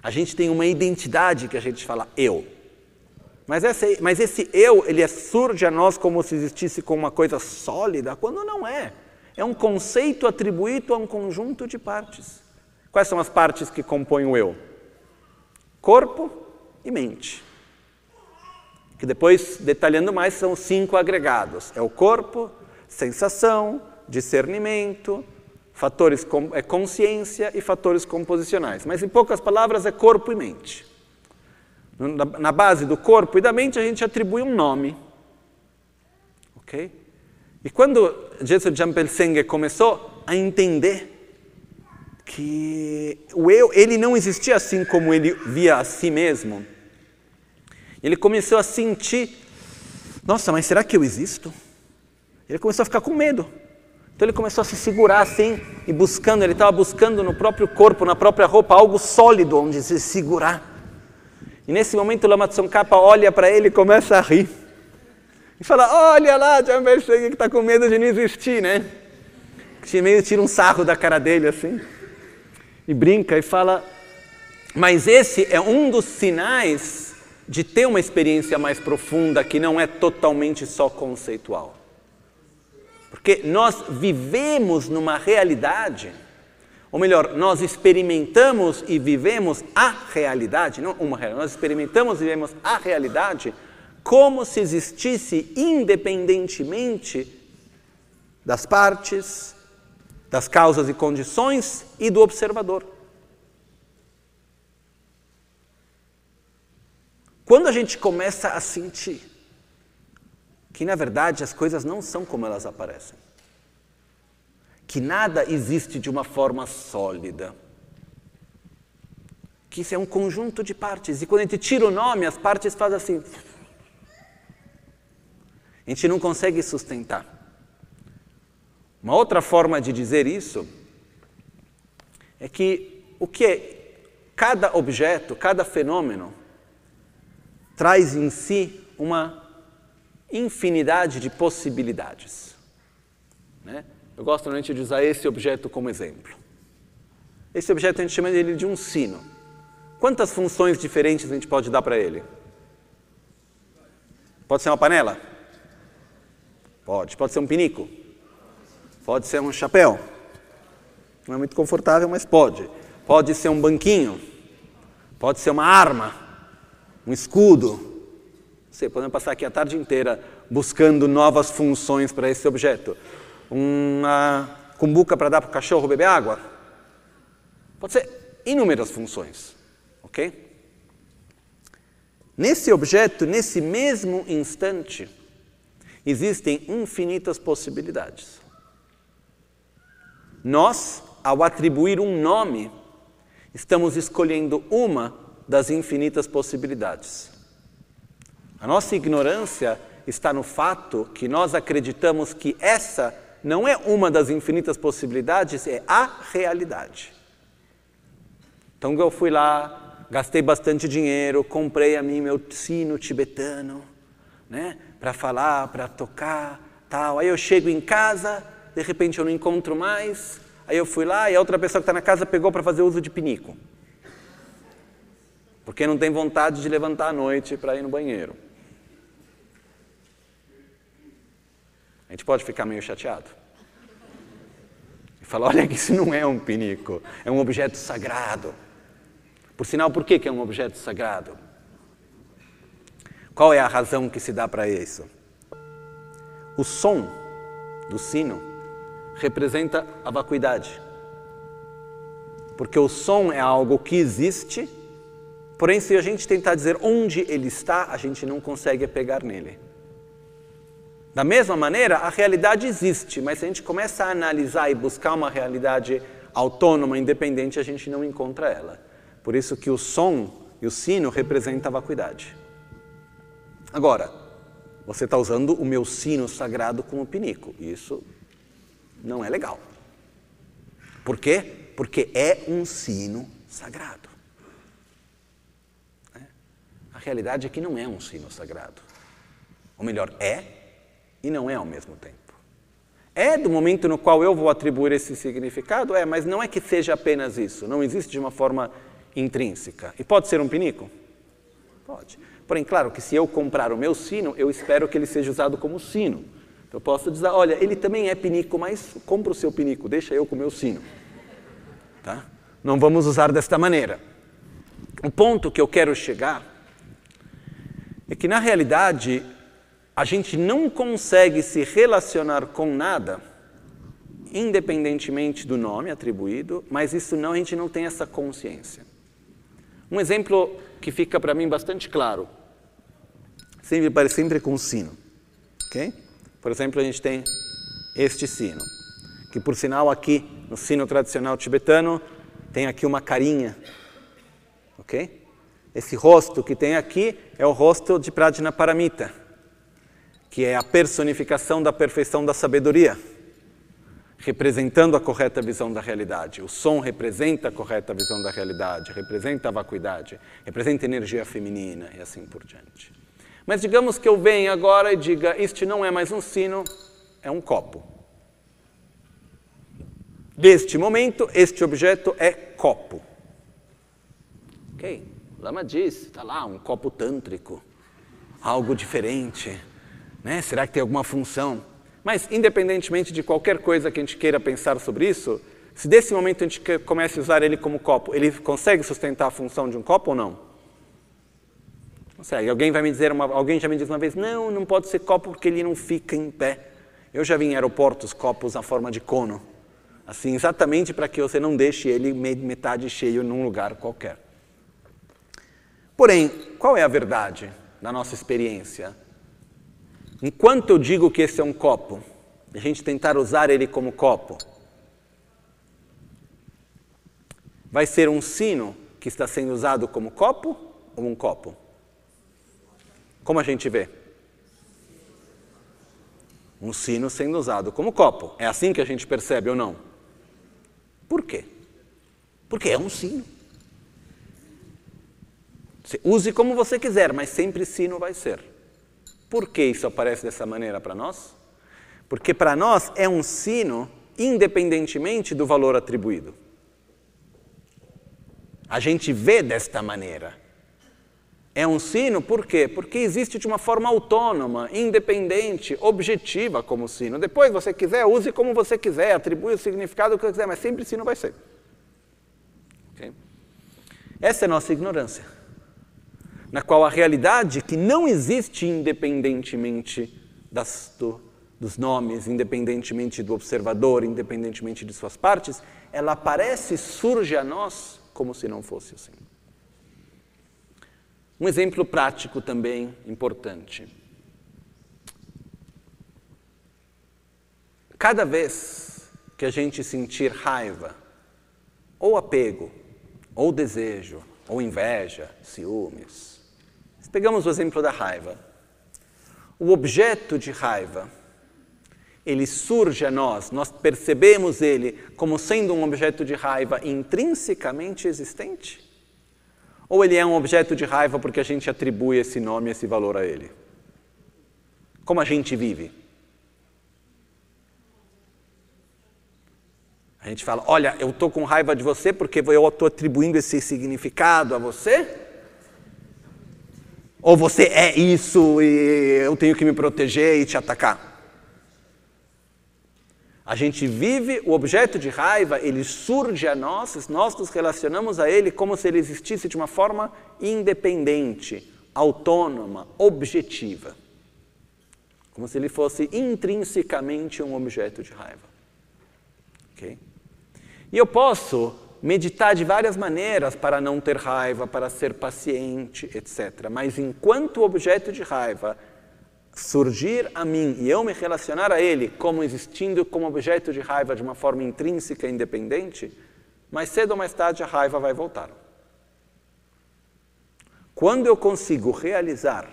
A gente tem uma identidade que a gente fala eu. Mas, mas esse eu, ele é, surge a nós como se existisse como uma coisa sólida, quando não é. É um conceito atribuído a um conjunto de partes. Quais são as partes que compõem o eu? Corpo e mente. Que depois, detalhando mais, são cinco agregados: é o corpo, sensação, discernimento, fatores com, é consciência e fatores composicionais. Mas, em poucas palavras, é corpo e mente. Na base do corpo e da mente, a gente atribui um nome. Ok? E quando Jesus Jampelsenge começou a entender que o eu, ele não existia assim como ele via a si mesmo, ele começou a sentir: nossa, mas será que eu existo? Ele começou a ficar com medo. Então ele começou a se segurar assim e buscando, ele estava buscando no próprio corpo, na própria roupa, algo sólido onde se segurar. E nesse momento o Lama Tsongkhapa olha para ele e começa a rir. E fala, olha lá, Jamber que está com medo de não existir, né? Meio tira um sarro da cara dele assim. E brinca e fala, mas esse é um dos sinais de ter uma experiência mais profunda que não é totalmente só conceitual. Porque nós vivemos numa realidade ou melhor, nós experimentamos e vivemos a realidade, não uma realidade, nós experimentamos e vivemos a realidade como se existisse independentemente das partes, das causas e condições e do observador. Quando a gente começa a sentir que, na verdade, as coisas não são como elas aparecem, que nada existe de uma forma sólida. Que isso é um conjunto de partes. E quando a gente tira o nome, as partes fazem assim. A gente não consegue sustentar. Uma outra forma de dizer isso é que o que é, cada objeto, cada fenômeno traz em si uma infinidade de possibilidades. Né? Eu gosto normalmente de usar esse objeto como exemplo. Esse objeto a gente chama ele de um sino. Quantas funções diferentes a gente pode dar para ele? Pode ser uma panela? Pode. Pode ser um pinico? Pode ser um chapéu? Não é muito confortável, mas pode. Pode ser um banquinho? Pode ser uma arma? Um escudo? Você podemos passar aqui a tarde inteira buscando novas funções para esse objeto uma cumbuca para dar para o cachorro beber água. Pode ser inúmeras funções, ok? Nesse objeto, nesse mesmo instante, existem infinitas possibilidades. Nós, ao atribuir um nome, estamos escolhendo uma das infinitas possibilidades. A nossa ignorância está no fato que nós acreditamos que essa não é uma das infinitas possibilidades, é a realidade. Então eu fui lá, gastei bastante dinheiro, comprei a mim meu sino tibetano, né, para falar, para tocar, tal. Aí eu chego em casa, de repente eu não encontro mais. Aí eu fui lá e a outra pessoa que está na casa pegou para fazer uso de pinico. Porque não tem vontade de levantar à noite para ir no banheiro. A gente pode ficar meio chateado. E falar, olha isso não é um pinico, é um objeto sagrado. Por sinal, por que é um objeto sagrado? Qual é a razão que se dá para isso? O som do sino representa a vacuidade. Porque o som é algo que existe, porém, se a gente tentar dizer onde ele está, a gente não consegue pegar nele. Da mesma maneira, a realidade existe, mas se a gente começa a analisar e buscar uma realidade autônoma, independente, a gente não encontra ela. Por isso que o som e o sino representam a vacuidade. Agora, você está usando o meu sino sagrado como pinico. Isso não é legal. Por quê? Porque é um sino sagrado. É. A realidade é que não é um sino sagrado. Ou melhor, é e não é ao mesmo tempo. É do momento no qual eu vou atribuir esse significado? É, mas não é que seja apenas isso. Não existe de uma forma intrínseca. E pode ser um pinico? Pode. Porém, claro que se eu comprar o meu sino, eu espero que ele seja usado como sino. Eu posso dizer, olha, ele também é pinico, mas compra o seu pinico, deixa eu com o meu sino. Tá? Não vamos usar desta maneira. O ponto que eu quero chegar é que, na realidade, a gente não consegue se relacionar com nada, independentemente do nome atribuído, mas isso não, a gente não tem essa consciência. Um exemplo que fica para mim bastante claro, sempre parece sempre com sino, ok? Por exemplo, a gente tem este sino, que por sinal aqui no sino tradicional tibetano tem aqui uma carinha, ok? Esse rosto que tem aqui é o rosto de Prajna Paramita, que é a personificação da perfeição da sabedoria representando a correta visão da realidade. O som representa a correta visão da realidade, representa a vacuidade, representa a energia feminina e assim por diante. Mas digamos que eu venha agora e diga: este não é mais um sino, é um copo. Neste momento, este objeto é copo. Ok, Lama diz, está lá, um copo tântrico, algo diferente. Né? Será que tem alguma função? Mas, independentemente de qualquer coisa que a gente queira pensar sobre isso, se desse momento a gente comece a usar ele como copo, ele consegue sustentar a função de um copo ou não? Consegue. Alguém vai me dizer, uma, alguém já me disse uma vez, não, não pode ser copo porque ele não fica em pé. Eu já vi em aeroportos copos na forma de cono, assim, exatamente para que você não deixe ele metade cheio num lugar qualquer. Porém, qual é a verdade na nossa experiência? Enquanto eu digo que esse é um copo, a gente tentar usar ele como copo, vai ser um sino que está sendo usado como copo ou um copo? Como a gente vê? Um sino sendo usado como copo. É assim que a gente percebe ou não? Por quê? Porque é um sino. use como você quiser, mas sempre sino vai ser. Por que isso aparece dessa maneira para nós? Porque para nós é um sino independentemente do valor atribuído. A gente vê desta maneira. É um sino por quê? Porque existe de uma forma autônoma, independente, objetiva como sino. Depois, você quiser, use como você quiser, atribui o significado que você quiser, mas sempre sino vai ser. Okay? Essa é a nossa ignorância na qual a realidade, que não existe independentemente das, do, dos nomes, independentemente do observador, independentemente de suas partes, ela aparece e surge a nós como se não fosse assim. Um exemplo prático também importante. Cada vez que a gente sentir raiva, ou apego, ou desejo, ou inveja, ciúmes, Pegamos o exemplo da raiva. O objeto de raiva, ele surge a nós, nós percebemos ele como sendo um objeto de raiva intrinsecamente existente? Ou ele é um objeto de raiva porque a gente atribui esse nome, esse valor a ele? Como a gente vive? A gente fala, olha, eu estou com raiva de você porque eu estou atribuindo esse significado a você? Ou você é isso e eu tenho que me proteger e te atacar? A gente vive o objeto de raiva, ele surge a nós, nós nos relacionamos a ele como se ele existisse de uma forma independente, autônoma, objetiva. Como se ele fosse intrinsecamente um objeto de raiva. Okay? E eu posso meditar de várias maneiras para não ter raiva, para ser paciente, etc. Mas enquanto o objeto de raiva surgir a mim e eu me relacionar a ele como existindo como objeto de raiva de uma forma intrínseca e independente, mais cedo ou mais tarde a raiva vai voltar. Quando eu consigo realizar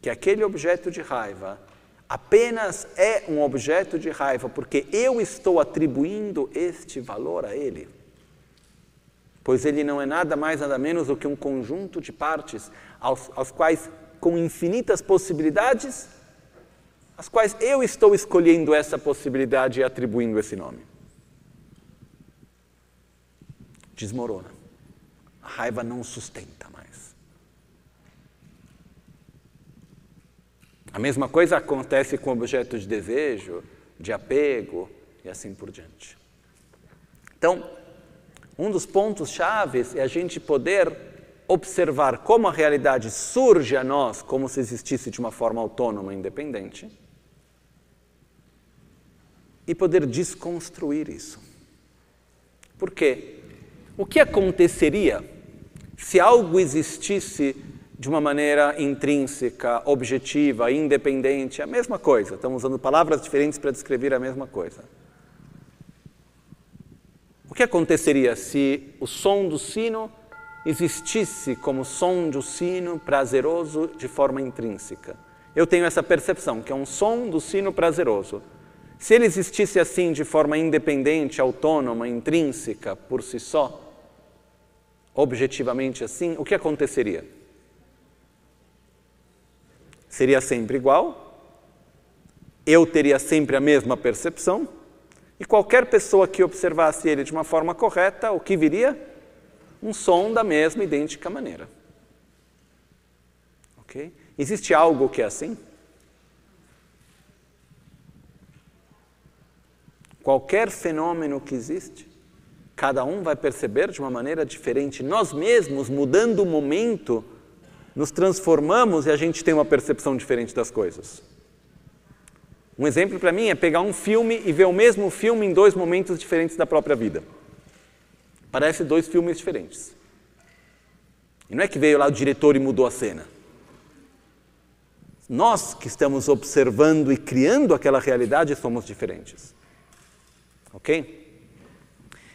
que aquele objeto de raiva apenas é um objeto de raiva porque eu estou atribuindo este valor a ele, pois ele não é nada mais, nada menos do que um conjunto de partes aos, aos quais, com infinitas possibilidades, as quais eu estou escolhendo essa possibilidade e atribuindo esse nome. Desmorona. A raiva não sustenta mais. A mesma coisa acontece com objetos de desejo, de apego e assim por diante. Então, um dos pontos chaves é a gente poder observar como a realidade surge a nós, como se existisse de uma forma autônoma e independente, e poder desconstruir isso. Por quê? O que aconteceria se algo existisse de uma maneira intrínseca, objetiva, independente? A mesma coisa, estamos usando palavras diferentes para descrever a mesma coisa. Que aconteceria se o som do sino existisse como som do sino prazeroso de forma intrínseca? Eu tenho essa percepção, que é um som do sino prazeroso. Se ele existisse assim de forma independente, autônoma, intrínseca, por si só, objetivamente assim, o que aconteceria? Seria sempre igual, eu teria sempre a mesma percepção, e qualquer pessoa que observasse ele de uma forma correta, o que viria? Um som da mesma idêntica maneira. Ok? Existe algo que é assim? Qualquer fenômeno que existe, cada um vai perceber de uma maneira diferente. Nós mesmos, mudando o momento, nos transformamos e a gente tem uma percepção diferente das coisas. Um exemplo para mim é pegar um filme e ver o mesmo filme em dois momentos diferentes da própria vida. Parece dois filmes diferentes. E não é que veio lá o diretor e mudou a cena. Nós que estamos observando e criando aquela realidade somos diferentes. Ok?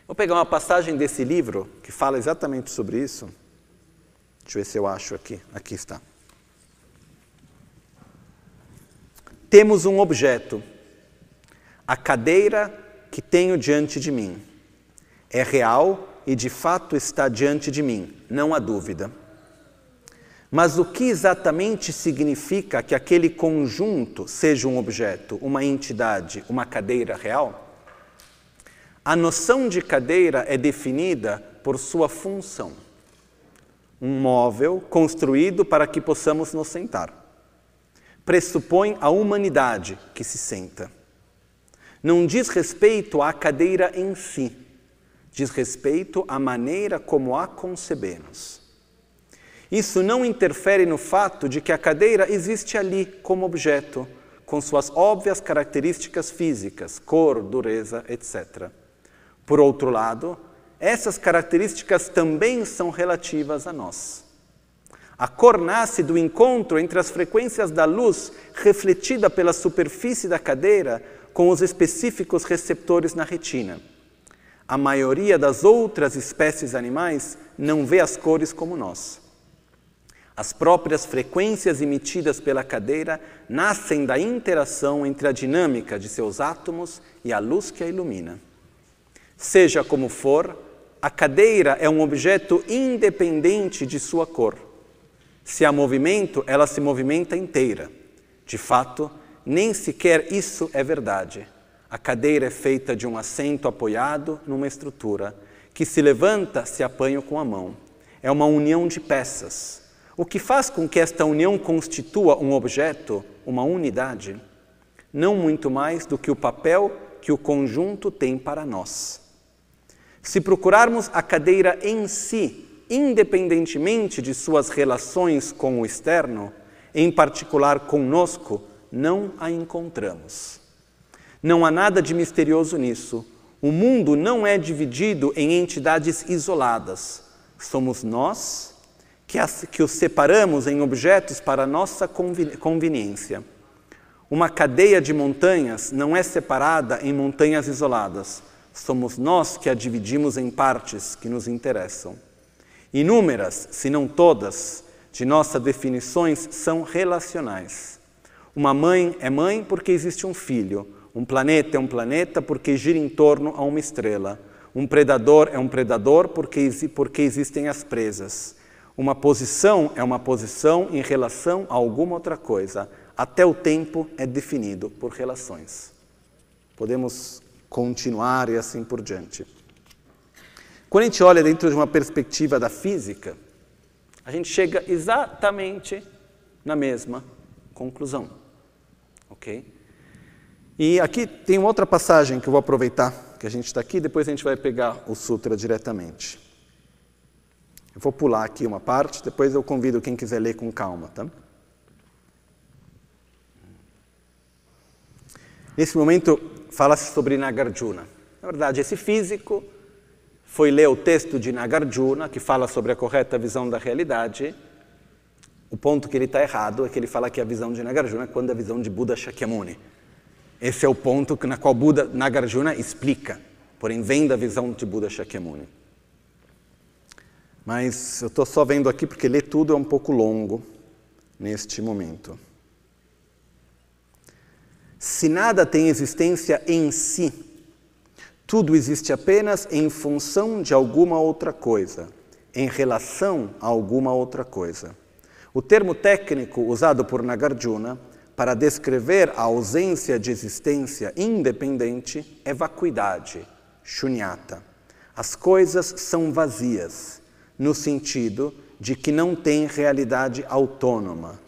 Vou pegar uma passagem desse livro que fala exatamente sobre isso. Deixa eu ver se eu acho aqui. Aqui está. Temos um objeto, a cadeira que tenho diante de mim. É real e de fato está diante de mim, não há dúvida. Mas o que exatamente significa que aquele conjunto seja um objeto, uma entidade, uma cadeira real? A noção de cadeira é definida por sua função. Um móvel construído para que possamos nos sentar. Pressupõe a humanidade que se senta. Não diz respeito à cadeira em si, diz respeito à maneira como a concebemos. Isso não interfere no fato de que a cadeira existe ali como objeto, com suas óbvias características físicas, cor, dureza, etc. Por outro lado, essas características também são relativas a nós. A cor nasce do encontro entre as frequências da luz refletida pela superfície da cadeira com os específicos receptores na retina. A maioria das outras espécies animais não vê as cores como nós. As próprias frequências emitidas pela cadeira nascem da interação entre a dinâmica de seus átomos e a luz que a ilumina. Seja como for, a cadeira é um objeto independente de sua cor. Se há movimento, ela se movimenta inteira. De fato, nem sequer isso é verdade. A cadeira é feita de um assento apoiado numa estrutura, que se levanta se apanha com a mão. É uma união de peças. O que faz com que esta união constitua um objeto, uma unidade, não muito mais do que o papel que o conjunto tem para nós. Se procurarmos a cadeira em si, independentemente de suas relações com o externo, em particular conosco, não a encontramos. Não há nada de misterioso nisso. O mundo não é dividido em entidades isoladas. Somos nós que, as, que os separamos em objetos para nossa conveniência. Uma cadeia de montanhas não é separada em montanhas isoladas somos nós que a dividimos em partes que nos interessam. Inúmeras, se não todas, de nossas definições são relacionais. Uma mãe é mãe porque existe um filho. Um planeta é um planeta porque gira em torno a uma estrela. Um predador é um predador porque, porque existem as presas. Uma posição é uma posição em relação a alguma outra coisa. Até o tempo é definido por relações. Podemos continuar e assim por diante. Quando a gente olha dentro de uma perspectiva da física, a gente chega exatamente na mesma conclusão. Ok? E aqui tem outra passagem que eu vou aproveitar, que a gente está aqui, depois a gente vai pegar o Sutra diretamente. Eu vou pular aqui uma parte, depois eu convido quem quiser ler com calma, tá? Nesse momento fala-se sobre Nagarjuna. Na verdade, esse físico foi ler o texto de Nagarjuna, que fala sobre a correta visão da realidade. O ponto que ele está errado é que ele fala que a visão de Nagarjuna é quando a visão de Buda Shakyamuni. Esse é o ponto na qual Buda Nagarjuna explica, porém vem da visão de Buda Shakyamuni. Mas eu estou só vendo aqui porque ler tudo é um pouco longo neste momento. Se nada tem existência em si, tudo existe apenas em função de alguma outra coisa, em relação a alguma outra coisa. O termo técnico usado por Nagarjuna para descrever a ausência de existência independente é vacuidade, shunyata. As coisas são vazias, no sentido de que não têm realidade autônoma.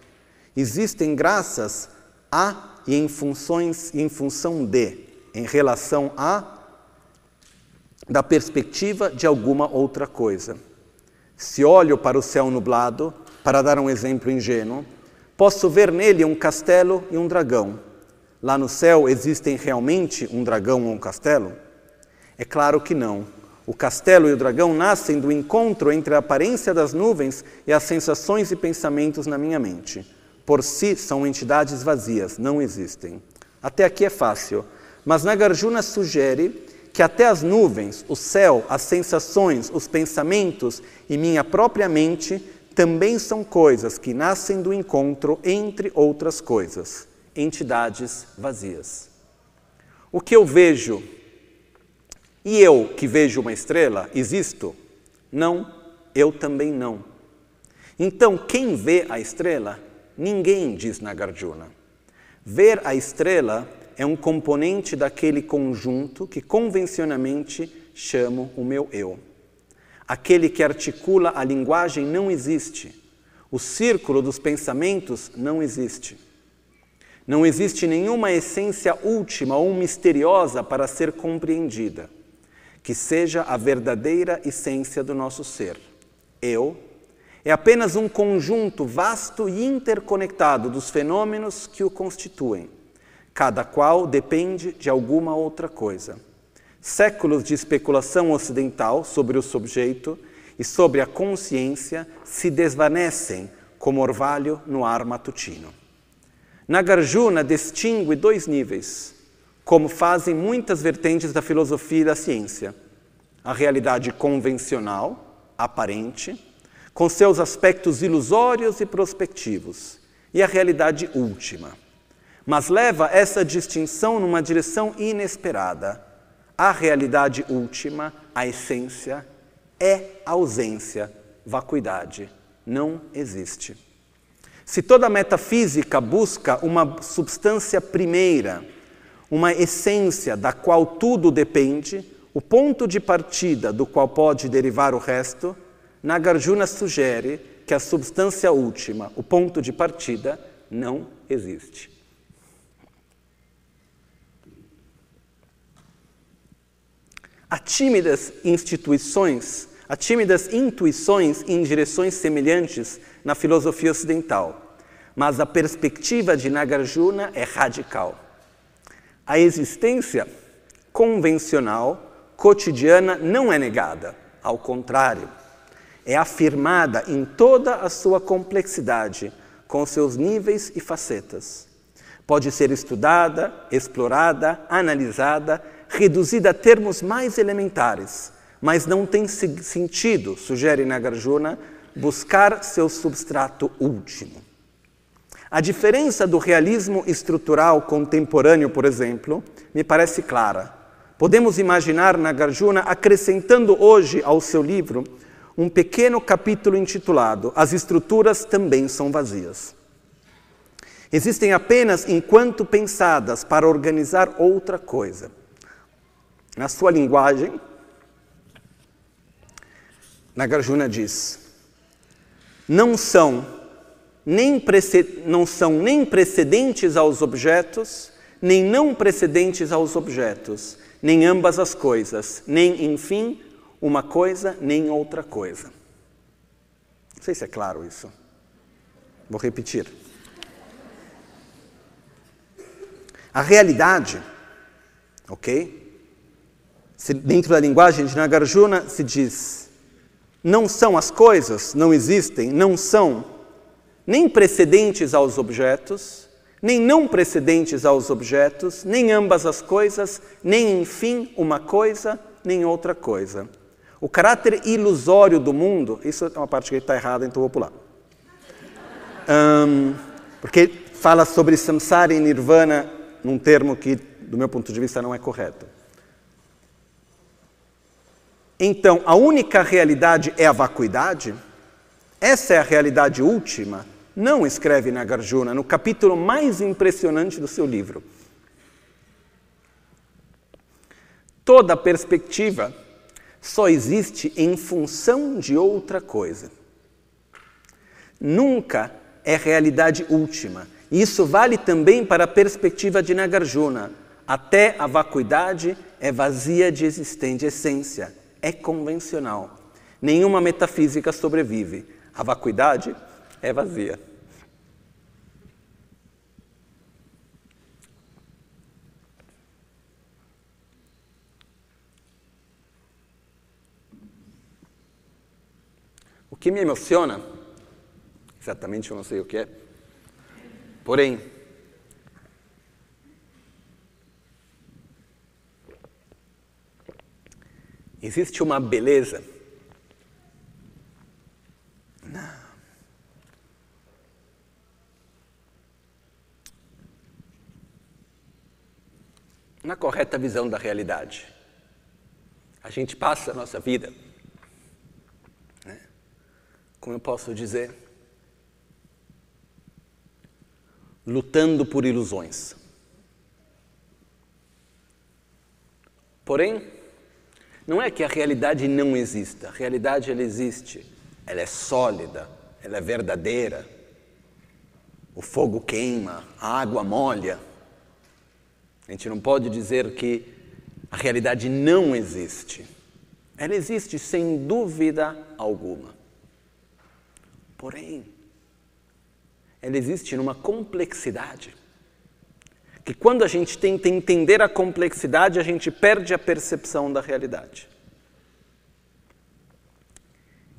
Existem graças a e em funções em função de, em relação a da perspectiva de alguma outra coisa. Se olho para o céu nublado, para dar um exemplo ingênuo, posso ver nele um castelo e um dragão. Lá no céu existem realmente um dragão ou um castelo? É claro que não. O castelo e o dragão nascem do encontro entre a aparência das nuvens e as sensações e pensamentos na minha mente. Por si são entidades vazias, não existem. Até aqui é fácil, mas Nagarjuna sugere que até as nuvens, o céu, as sensações, os pensamentos e minha própria mente também são coisas que nascem do encontro entre outras coisas, entidades vazias. O que eu vejo e eu que vejo uma estrela, existo? Não, eu também não. Então, quem vê a estrela? Ninguém, diz Nagarjuna. Ver a estrela é um componente daquele conjunto que convencionalmente chamo o meu eu. Aquele que articula a linguagem não existe. O círculo dos pensamentos não existe. Não existe nenhuma essência última ou misteriosa para ser compreendida, que seja a verdadeira essência do nosso ser. Eu é apenas um conjunto vasto e interconectado dos fenômenos que o constituem cada qual depende de alguma outra coisa. Séculos de especulação ocidental sobre o sujeito e sobre a consciência se desvanecem como orvalho no ar matutino. Nagarjuna distingue dois níveis, como fazem muitas vertentes da filosofia e da ciência: a realidade convencional, aparente, com seus aspectos ilusórios e prospectivos, e a realidade última mas leva essa distinção numa direção inesperada. A realidade última, a essência, é ausência, vacuidade, não existe. Se toda metafísica busca uma substância primeira, uma essência da qual tudo depende, o ponto de partida do qual pode derivar o resto, Nagarjuna sugere que a substância última, o ponto de partida, não existe. Há tímidas instituições, há tímidas intuições em direções semelhantes na filosofia ocidental, mas a perspectiva de Nagarjuna é radical. A existência convencional, cotidiana, não é negada, ao contrário, é afirmada em toda a sua complexidade, com seus níveis e facetas. Pode ser estudada, explorada, analisada reduzida a termos mais elementares, mas não tem sentido, sugere Nagarjuna, buscar seu substrato último. A diferença do realismo estrutural contemporâneo, por exemplo, me parece clara. Podemos imaginar Nagarjuna acrescentando hoje ao seu livro um pequeno capítulo intitulado As estruturas também são vazias. Existem apenas enquanto pensadas para organizar outra coisa. Na sua linguagem, Nagarjuna diz: não são nem, não são nem precedentes aos objetos, nem não precedentes aos objetos, nem ambas as coisas, nem, enfim, uma coisa, nem outra coisa. Não sei se é claro isso. Vou repetir. A realidade, ok? Dentro da linguagem de Nagarjuna se diz: não são as coisas, não existem, não são nem precedentes aos objetos, nem não precedentes aos objetos, nem ambas as coisas, nem enfim uma coisa, nem outra coisa. O caráter ilusório do mundo, isso é uma parte que está errada, então vou pular. Um, porque fala sobre samsara e nirvana num termo que, do meu ponto de vista, não é correto. Então, a única realidade é a vacuidade? Essa é a realidade última? Não escreve Nagarjuna no capítulo mais impressionante do seu livro. Toda perspectiva só existe em função de outra coisa. Nunca é realidade última. Isso vale também para a perspectiva de Nagarjuna. Até a vacuidade é vazia de existente essência, é convencional. Nenhuma metafísica sobrevive. A vacuidade é vazia. O que me emociona, exatamente eu não sei o que é, porém, existe uma beleza na correta visão da realidade. A gente passa a nossa vida, né? como eu posso dizer, lutando por ilusões. Porém, não é que a realidade não exista. A realidade ela existe. Ela é sólida, ela é verdadeira. O fogo queima, a água molha. A gente não pode dizer que a realidade não existe. Ela existe sem dúvida alguma. Porém, ela existe numa complexidade. Que quando a gente tenta entender a complexidade, a gente perde a percepção da realidade.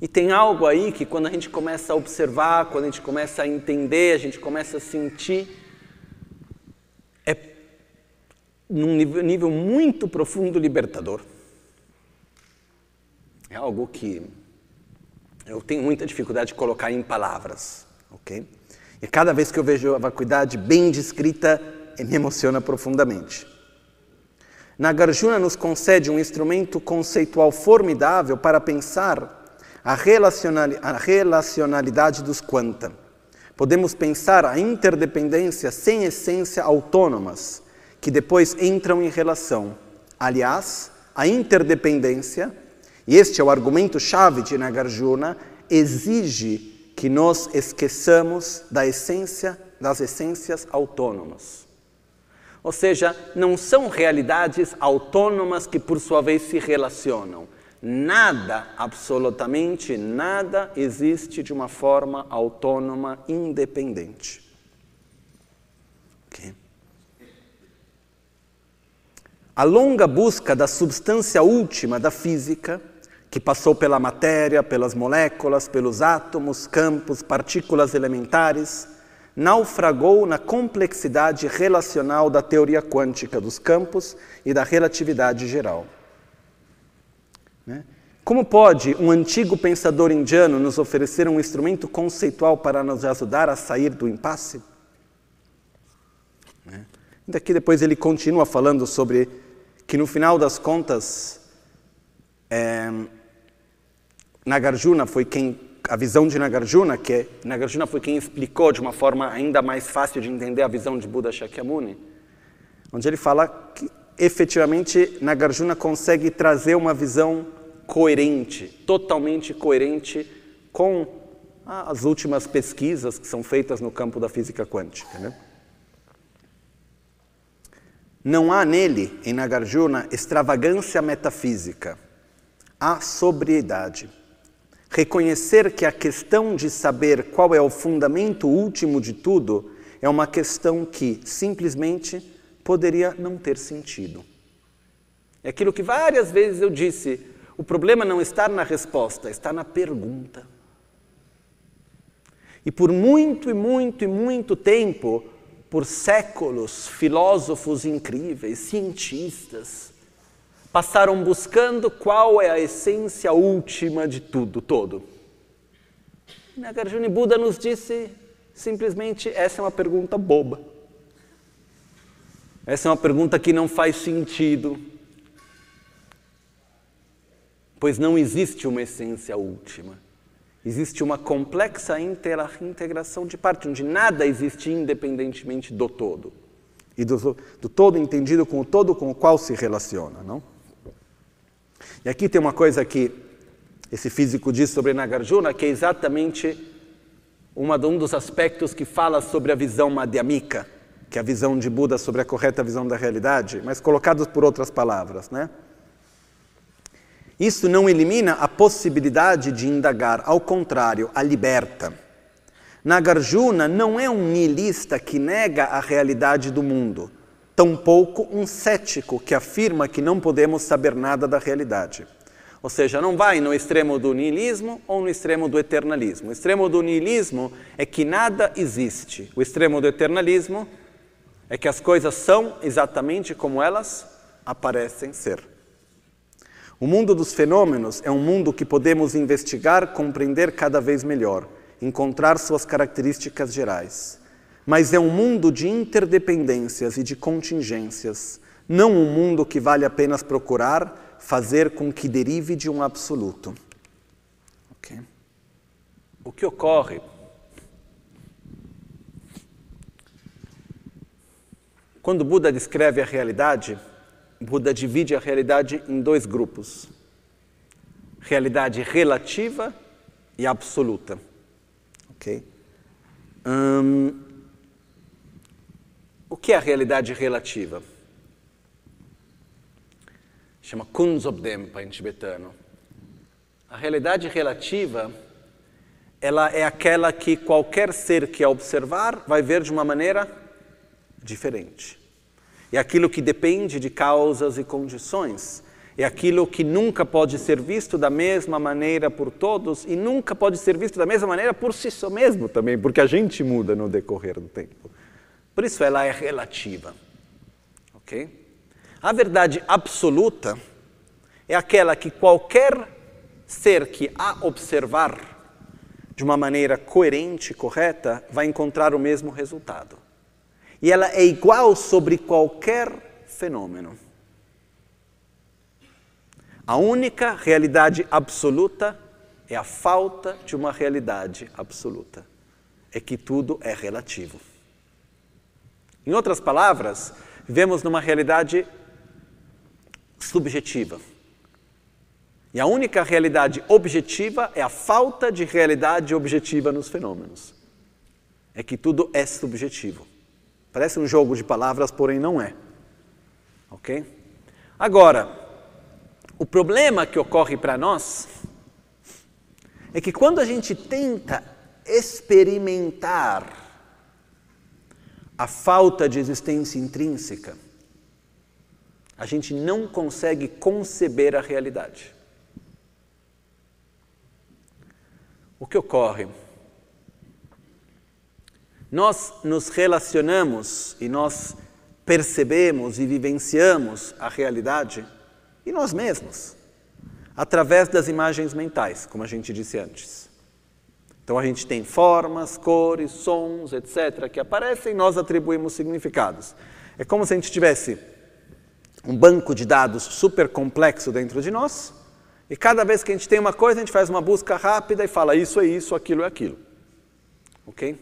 E tem algo aí que quando a gente começa a observar, quando a gente começa a entender, a gente começa a sentir, num nível, nível muito profundo libertador. É algo que eu tenho muita dificuldade de colocar em palavras, ok? E cada vez que eu vejo a vacuidade bem descrita, me emociona profundamente. Nagarjuna nos concede um instrumento conceitual formidável para pensar a, relacionalidade dos quanta. Podemos pensar a interdependência sem essência autônomas, que depois entram em relação. Aliás, a interdependência, e este é o argumento-chave de Nagarjuna, exige que nós esqueçamos da essência das essências autônomas. Ou seja, não são realidades autônomas que por sua vez se relacionam. Nada, absolutamente nada existe de uma forma autônoma, independente. A longa busca da substância última da física, que passou pela matéria, pelas moléculas, pelos átomos, campos, partículas elementares, naufragou na complexidade relacional da teoria quântica dos campos e da relatividade geral. Né? Como pode um antigo pensador indiano nos oferecer um instrumento conceitual para nos ajudar a sair do impasse? Né? Daqui depois ele continua falando sobre que no final das contas é, Nagarjuna foi quem a visão de Nagarjuna, que é, Nagarjuna foi quem explicou de uma forma ainda mais fácil de entender a visão de Buda Shakyamuni, onde ele fala que efetivamente Nagarjuna consegue trazer uma visão coerente, totalmente coerente com as últimas pesquisas que são feitas no campo da física quântica. Né? Não há nele, em Nagarjuna, extravagância metafísica. Há sobriedade. Reconhecer que a questão de saber qual é o fundamento último de tudo é uma questão que simplesmente poderia não ter sentido. É aquilo que várias vezes eu disse: o problema não está na resposta, está na pergunta. E por muito e muito e muito tempo, por séculos, filósofos incríveis, cientistas, passaram buscando qual é a essência última de tudo, todo. Nagarjuna Buda nos disse simplesmente: essa é uma pergunta boba. Essa é uma pergunta que não faz sentido, pois não existe uma essência última. Existe uma complexa integração de parte, onde nada existe independentemente do todo. E do, do todo entendido com o todo com o qual se relaciona, não? E aqui tem uma coisa que esse físico diz sobre Nagarjuna, que é exatamente uma, um dos aspectos que fala sobre a visão madhyamika, que é a visão de Buda sobre a correta visão da realidade, mas colocados por outras palavras, né? Isso não elimina a possibilidade de indagar, ao contrário, a liberta. Nagarjuna não é um nihilista que nega a realidade do mundo, tampouco um cético que afirma que não podemos saber nada da realidade. Ou seja, não vai no extremo do niilismo ou no extremo do eternalismo. O extremo do niilismo é que nada existe. O extremo do eternalismo é que as coisas são exatamente como elas aparecem ser. O mundo dos fenômenos é um mundo que podemos investigar, compreender cada vez melhor, encontrar suas características gerais. Mas é um mundo de interdependências e de contingências, não um mundo que vale apenas procurar fazer com que derive de um absoluto. Okay. O que ocorre Quando Buda descreve a realidade, Buda divide a realidade em dois grupos: realidade relativa e absoluta. Ok? O que é a realidade relativa? Chama Kunzobdempa em tibetano. A realidade relativa, ela é aquela que qualquer ser que a observar vai ver de uma maneira diferente. É aquilo que depende de causas e condições. É aquilo que nunca pode ser visto da mesma maneira por todos e nunca pode ser visto da mesma maneira por si mesmo também, porque a gente muda no decorrer do tempo. Por isso ela é relativa. Ok? A verdade absoluta é aquela que qualquer ser que a observar de uma maneira coerente e correta vai encontrar o mesmo resultado e ela é igual sobre qualquer fenômeno. A única realidade absoluta é a falta de uma realidade absoluta. É que tudo é relativo. Em outras palavras, vivemos numa realidade subjetiva. E a única realidade objetiva é a falta de realidade objetiva nos fenômenos. É que tudo é subjetivo. Parece um jogo de palavras, porém não é. Ok? Agora, o problema que ocorre para nós é que quando a gente tenta experimentar a falta de existência intrínseca, a gente não consegue conceber a realidade. O que ocorre? Nós nos relacionamos e nós percebemos e vivenciamos a realidade e nós mesmos. através das imagens mentais, como a gente disse antes. Então a gente tem formas, cores, sons, etc., que aparecem e nós atribuímos significados. É como se a gente tivesse um banco de dados super complexo dentro de nós, e cada vez que a gente tem uma coisa, a gente faz uma busca rápida e fala isso é isso, aquilo é aquilo. Ok?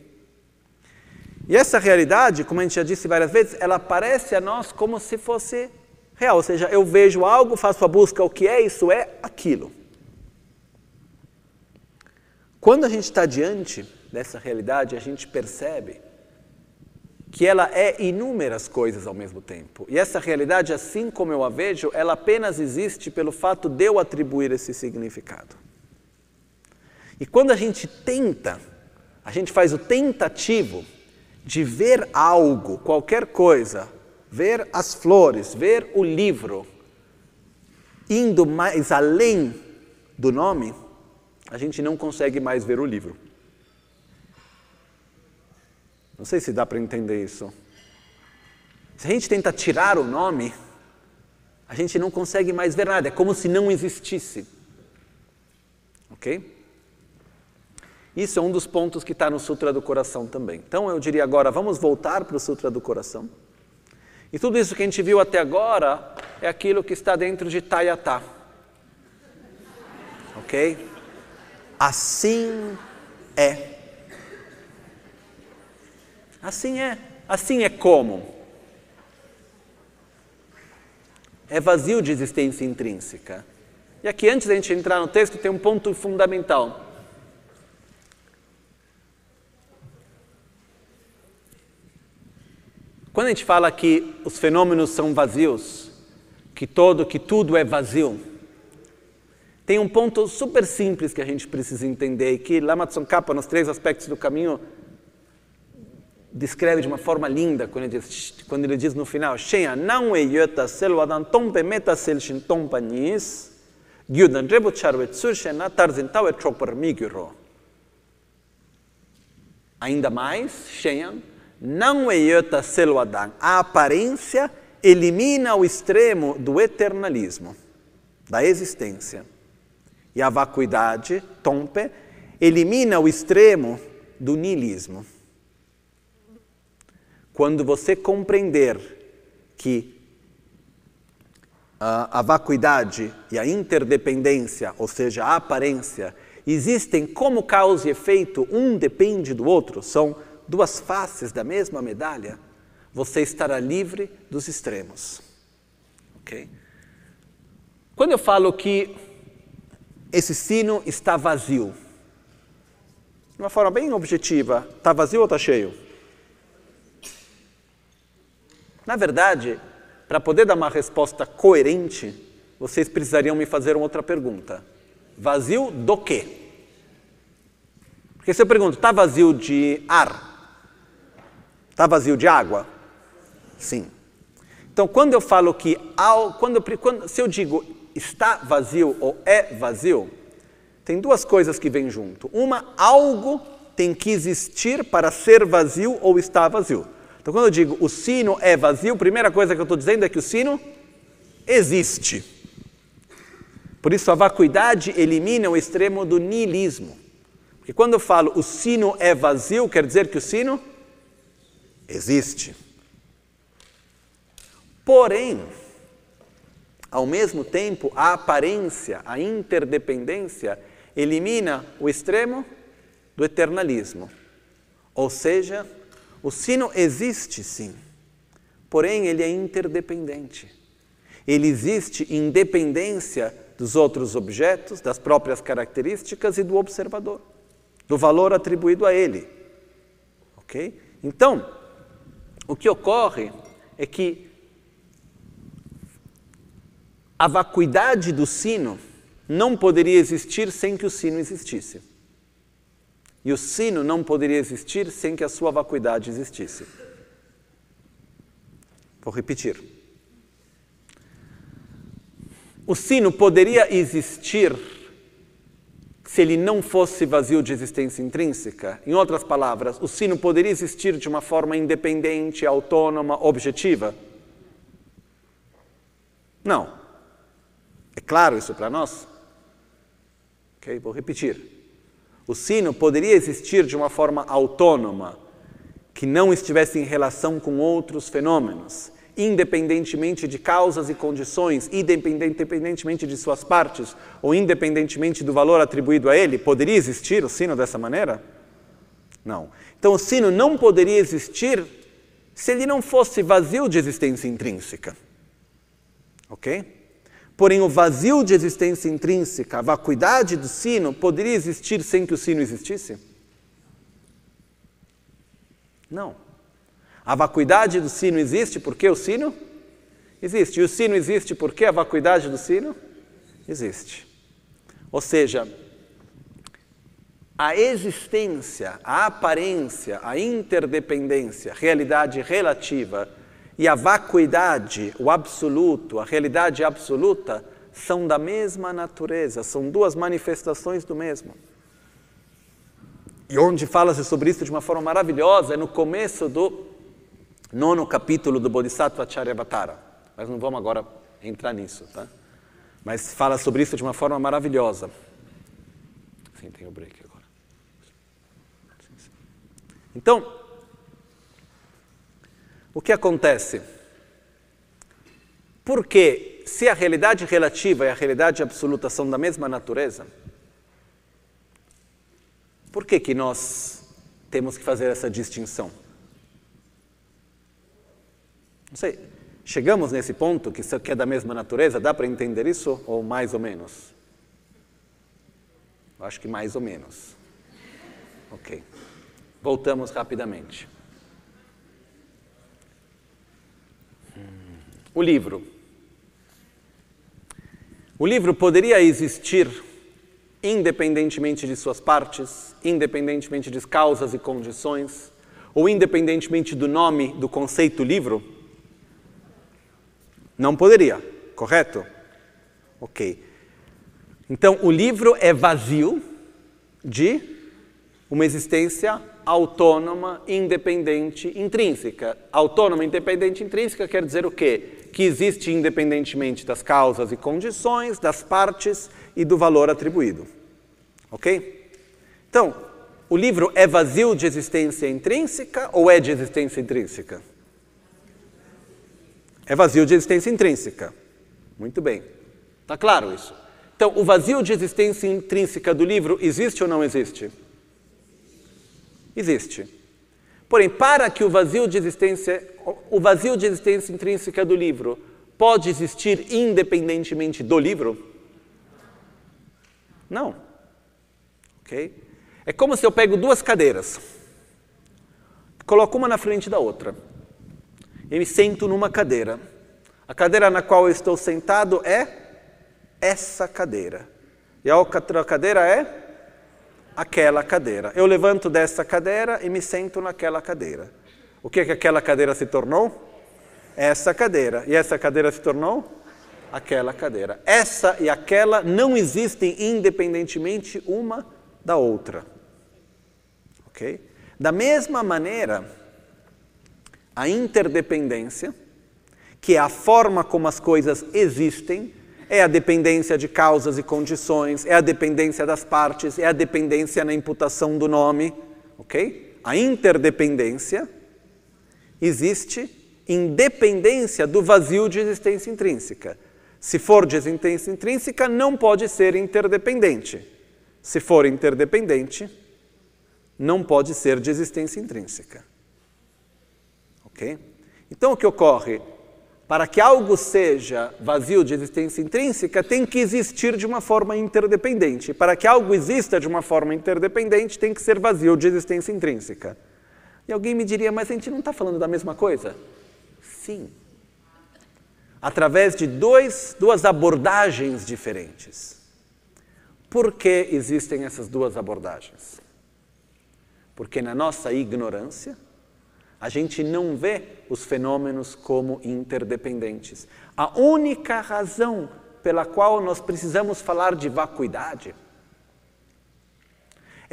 E essa realidade, como a gente já disse várias vezes, ela aparece a nós como se fosse real. Ou seja, eu vejo algo, faço a busca, o que é, isso é aquilo. Quando a gente está diante dessa realidade, a gente percebe que ela é inúmeras coisas ao mesmo tempo. E essa realidade, assim como eu a vejo, ela apenas existe pelo fato de eu atribuir esse significado. E quando a gente tenta, a gente faz o tentativo de ver algo, qualquer coisa, ver as flores, ver o livro, indo mais além do nome, a gente não consegue mais ver o livro. Não sei se dá para entender isso. Se a gente tenta tirar o nome, a gente não consegue mais ver nada, é como se não existisse. Ok? Isso é um dos pontos que está no Sutra do Coração também. Então eu diria agora, vamos voltar para o Sutra do Coração. E tudo isso que a gente viu até agora é aquilo que está dentro de Tayatá. Ok? Assim é. Assim é. Assim é como? É vazio de existência intrínseca. E aqui, antes da gente entrar no texto, tem um ponto fundamental. Quando a gente fala que os fenômenos são vazios, que todo, que tudo é vazio, tem um ponto super simples que a gente precisa entender e que Lama Tsongkhapa, nos três aspectos do caminho, descreve de uma forma linda quando ele diz, quando ele diz no final Shenha não é yota selwadan tompe meta selshin tompa nis gyudan rebu charwe tsurshena tarzintau e tropar miguro Ainda mais, Shenyan, não é yota selwadan. A aparência elimina o extremo do eternalismo, da existência. E a vacuidade, tompe, elimina o extremo do niilismo. Quando você compreender que a, vacuidade e a interdependência, ou seja, a aparência, existem como causa e efeito, um depende do outro, são duas faces da mesma medalha, você estará livre dos extremos. Ok? Quando eu falo que esse sino está vazio, de uma forma bem objetiva, está vazio ou está cheio? Na verdade, para poder dar uma resposta coerente, vocês precisariam me fazer uma outra pergunta. Vazio do quê? Porque se eu pergunto, está vazio de ar? Está vazio de água? Sim. Então, quando eu falo que, ao, quando, quando se eu digo está vazio ou é vazio, tem duas coisas que vêm junto. Uma, algo tem que existir para ser vazio ou estar vazio. Então, quando eu digo o sino é vazio, a primeira coisa que eu estou dizendo é que o sino existe. Por isso, a vacuidade elimina o extremo do niilismo. Porque quando eu falo o sino é vazio, quer dizer que o sino existe. Porém, ao mesmo tempo, a aparência, a interdependência, elimina o extremo do eternalismo. Ou seja, o sino existe sim, porém ele é interdependente. Ele existe em dependência dos outros objetos, das próprias características e do observador, do valor atribuído a ele. Ok? Então, o que ocorre é que a vacuidade do sino não poderia existir sem que o sino existisse. E o sino não poderia existir sem que a sua vacuidade existisse. Vou repetir. O sino poderia existir se ele não fosse vazio de existência intrínseca? Em outras palavras, o sino poderia existir de uma forma independente, autônoma, objetiva? Não. Claro isso para nós? Okay? Vou repetir. O sino poderia existir de uma forma autônoma, que não estivesse em relação com outros fenômenos, independentemente de causas e condições, independentemente de suas partes, ou independentemente do valor atribuído a ele, poderia existir o sino dessa maneira? Não. Então o sino não poderia existir se ele não fosse vazio de existência intrínseca. Ok? Porém, o vazio de existência intrínseca, a vacuidade do sino, poderia existir sem que o sino existisse? Não. A vacuidade do sino existe porque o sino existe. E o sino existe porque a vacuidade do sino existe. Ou seja, a existência, a aparência, a interdependência, realidade relativa e a vacuidade, o absoluto, a realidade absoluta, são da mesma natureza, são duas manifestações do mesmo. E onde fala-se sobre isso de uma forma maravilhosa é no começo do nono capítulo do Bodhisattva Charyavatara. Mas não vamos agora entrar nisso, tá? Mas fala sobre isso de uma forma maravilhosa. Sim, tem o break agora. Então, o que acontece? Porque se a realidade relativa e a realidade absoluta são da mesma natureza, por que, que nós temos que fazer essa distinção? Não sei, chegamos nesse ponto que é da mesma natureza? Dá para entender isso ou mais ou menos? Eu acho que mais ou menos. Ok. Voltamos rapidamente. O livro. O livro poderia existir independentemente de suas partes, independentemente de causas e condições, ou independentemente do nome do conceito livro? Não poderia, correto? Ok. Então, o livro é vazio de uma existência autônoma, independente, intrínseca. Autônoma, independente, intrínseca quer dizer o quê? Que existe independentemente das causas e condições, das partes e do valor atribuído. Ok? Então, o livro é vazio de existência intrínseca ou é de existência intrínseca? É vazio de existência intrínseca. Muito bem. Está claro isso? Então, o vazio de existência intrínseca do livro existe ou não existe? Existe. Porém, para que o vazio de existência, o vazio de existência intrínseca do livro pode existir independentemente do livro? Não. Ok? É como se eu pego duas cadeiras, coloco uma na frente da outra, e me sento numa cadeira. A cadeira na qual eu estou sentado é essa cadeira. E a outra cadeira é aquela cadeira. Eu levanto dessa cadeira e me sento naquela cadeira. O que é que aquela cadeira se tornou? Essa cadeira. E essa cadeira se tornou? Aquela cadeira. Essa e aquela não existem independentemente uma da outra. Ok? Da mesma maneira, a interdependência, que é a forma como as coisas existem, é a dependência de causas e condições, é a dependência das partes, é a dependência na imputação do nome, ok? A interdependência existe independência do vazio de existência intrínseca. Se for de existência intrínseca, não pode ser interdependente. Se for interdependente, não pode ser de existência intrínseca. Ok? Então o que ocorre? Para que algo seja vazio de existência intrínseca, tem que existir de uma forma interdependente. Para que algo exista de uma forma interdependente, tem que ser vazio de existência intrínseca. E alguém me diria, mas a gente não está falando da mesma coisa? Sim. Através de dois, duas abordagens diferentes. Por que existem essas duas abordagens? Porque na nossa ignorância, a gente não vê os fenômenos como interdependentes. A única razão pela qual nós precisamos falar de vacuidade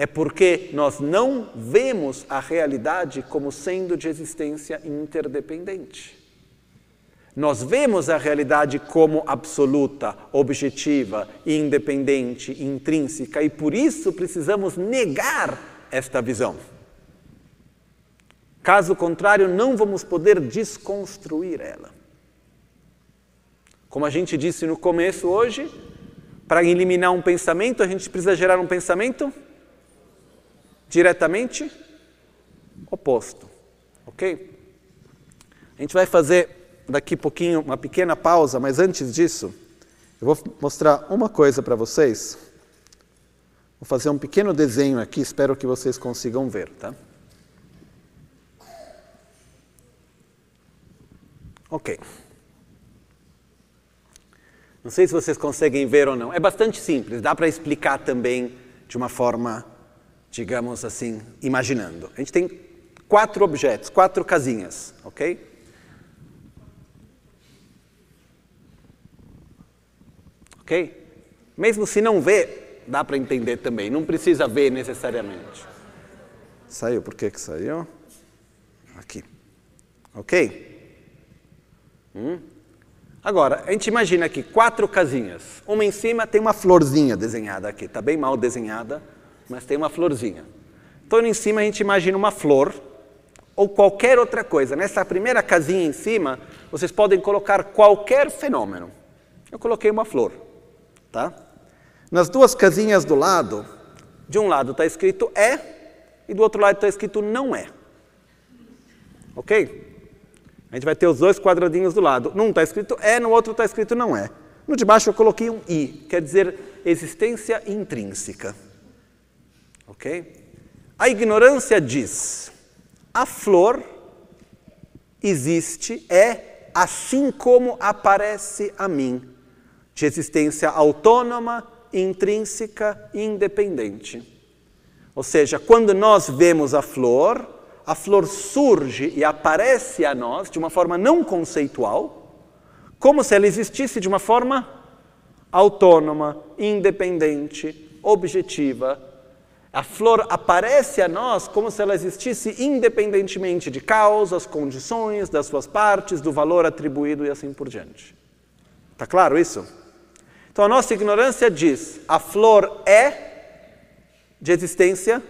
é porque nós não vemos a realidade como sendo de existência interdependente. Nós vemos a realidade como absoluta, objetiva, independente, intrínseca, e por isso precisamos negar esta visão. Caso contrário, não vamos poder desconstruir ela. Como a gente disse no começo hoje, para eliminar um pensamento, a gente precisa gerar um pensamento diretamente oposto. Ok? A gente vai fazer daqui a pouquinho uma pequena pausa, mas antes disso, eu vou mostrar uma coisa para vocês. Vou fazer um pequeno desenho aqui, espero que vocês consigam ver, tá? Ok. Não sei se vocês conseguem ver ou não. É bastante simples, dá para explicar também de uma forma, digamos assim, imaginando. A gente tem quatro objetos, quatro casinhas, ok? Ok? Mesmo se não vê, dá para entender também, não precisa ver necessariamente. Saiu, por que, que saiu? Aqui. Ok? Hum? Agora, a gente imagina aqui quatro casinhas. Uma em cima tem uma florzinha desenhada aqui. Está bem mal desenhada, mas tem uma florzinha. Então, em cima a gente imagina uma flor ou qualquer outra coisa. Nessa primeira casinha em cima, vocês podem colocar qualquer fenômeno. Eu coloquei uma flor. Tá? Nas duas casinhas do lado, de um lado está escrito é e do outro lado está escrito não é. Ok? A gente vai ter os dois quadradinhos do lado. Num está escrito é, no outro está escrito não é. No de baixo eu coloquei um i, quer dizer existência intrínseca. Ok? A ignorância diz: a flor existe, é assim como aparece a mim, de existência autônoma, intrínseca e independente. Ou seja, quando nós vemos a flor, a flor surge e aparece a nós de uma forma não conceitual, como se ela existisse de uma forma autônoma, independente, objetiva. A flor aparece a nós como se ela existisse independentemente de causas, condições, das suas partes, do valor atribuído e assim por diante. Está claro isso? Então a nossa ignorância diz: a flor é de existência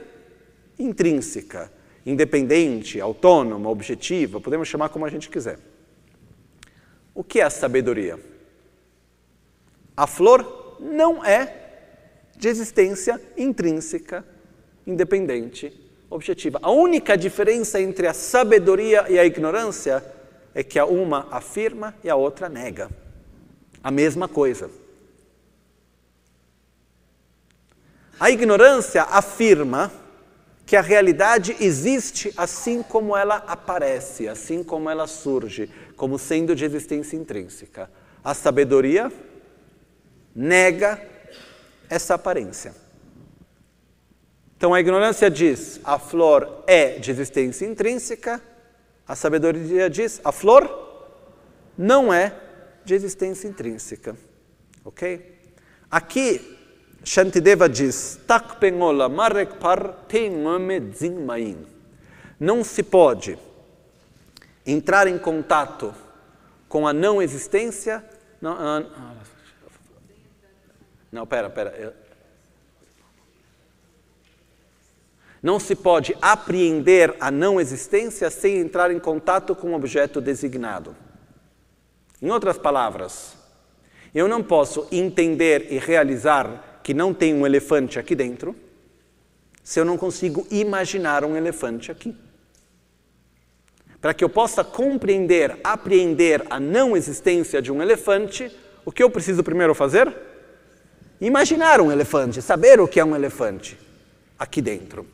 intrínseca independente, autônoma, objetiva, podemos chamar como a gente quiser. O que é a sabedoria? A flor não é de existência intrínseca, independente, objetiva. A única diferença entre a sabedoria e a ignorância é que a uma afirma e a outra nega. A mesma coisa. A ignorância afirma que a realidade existe assim como ela aparece, assim como ela surge, como sendo de existência intrínseca. A sabedoria nega essa aparência. Então a ignorância diz a flor é de existência intrínseca, a sabedoria diz a flor não é de existência intrínseca. Ok? Aqui Shantideva diz, Takpengola marekpar tengame dzingmain. Não se pode entrar em contato com a não existência. Não, ah, não pera, pera. Não se pode apreender a não existência sem entrar em contato com o objeto designado. Em outras palavras, eu não posso entender e realizar que não tem um elefante aqui dentro se eu não consigo imaginar um elefante aqui. Para que eu possa compreender, apreender a não existência de um elefante, o que eu preciso primeiro fazer? Imaginar um elefante, saber o que é um elefante aqui dentro.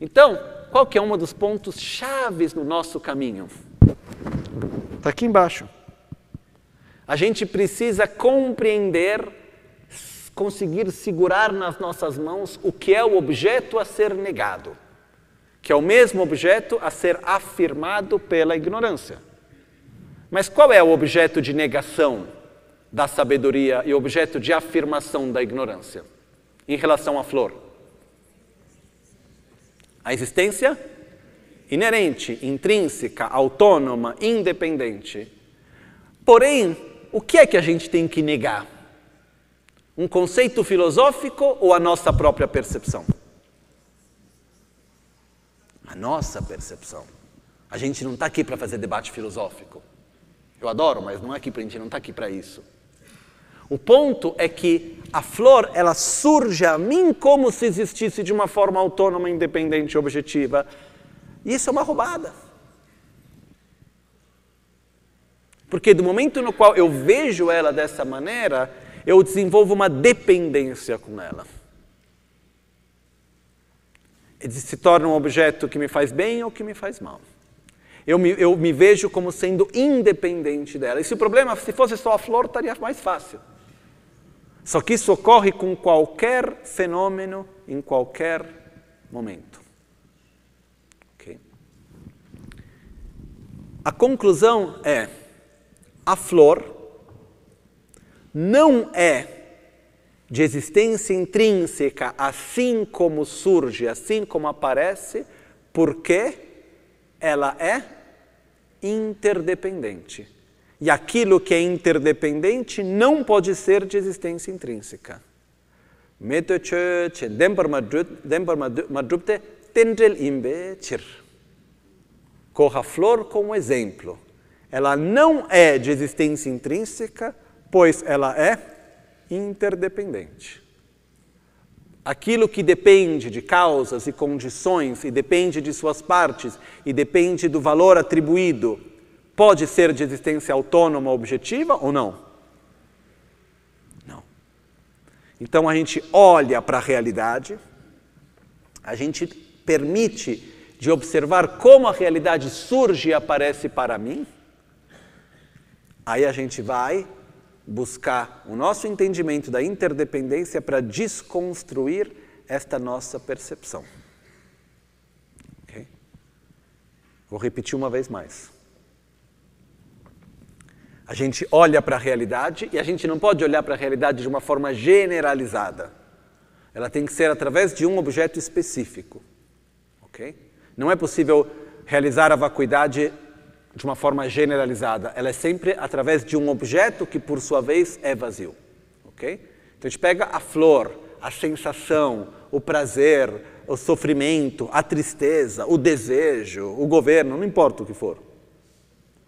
Então, qual que é um dos pontos chaves no nosso caminho? Está aqui embaixo. A gente precisa compreender conseguir segurar nas nossas mãos o que é o objeto a ser negado, que é o mesmo objeto a ser afirmado pela ignorância. Mas qual é o objeto de negação da sabedoria e objeto de afirmação da ignorância em relação à flor? A existência inerente, intrínseca, autônoma, independente. Porém, o que é que a gente tem que negar? Um conceito filosófico ou a nossa própria percepção? A nossa percepção. A gente não está aqui para fazer debate filosófico. Eu adoro, mas não é aqui para a gente não está aqui para isso. O ponto é que a flor ela surge a mim como se existisse de uma forma autônoma, independente e objetiva. E isso é uma roubada. Porque do momento no qual eu vejo ela dessa maneira, eu desenvolvo uma dependência com ela. Ele se torna um objeto que me faz bem ou que me faz mal. Eu me, eu me vejo como sendo independente dela. E se o problema, se fosse só a flor, estaria mais fácil. Só que isso ocorre com qualquer fenômeno, em qualquer momento. Okay? A conclusão é a flor não é de existência intrínseca, assim como surge, assim como aparece, porque ela é interdependente. E aquilo que é interdependente não pode ser de existência intrínseca. Corra a flor como exemplo ela não é de existência intrínseca, pois ela é interdependente. Aquilo que depende de causas e condições, e depende de suas partes, e depende do valor atribuído, pode ser de existência autônoma objetiva ou não? Não. Então a gente olha para a realidade, a gente permite de observar como a realidade surge e aparece para mim Aí a gente vai buscar o nosso entendimento da interdependência para desconstruir esta nossa percepção. Okay? Vou repetir uma vez mais. A gente olha para a realidade e a gente não pode olhar para a realidade de uma forma generalizada. Ela tem que ser através de um objeto específico. Okay? Não é possível realizar a vacuidade de uma forma generalizada. Ela é sempre através de um objeto que, por sua vez, é vazio. Ok? Então a gente pega a flor, a sensação, o prazer, o sofrimento, a tristeza, o desejo, o governo, não importa o que for.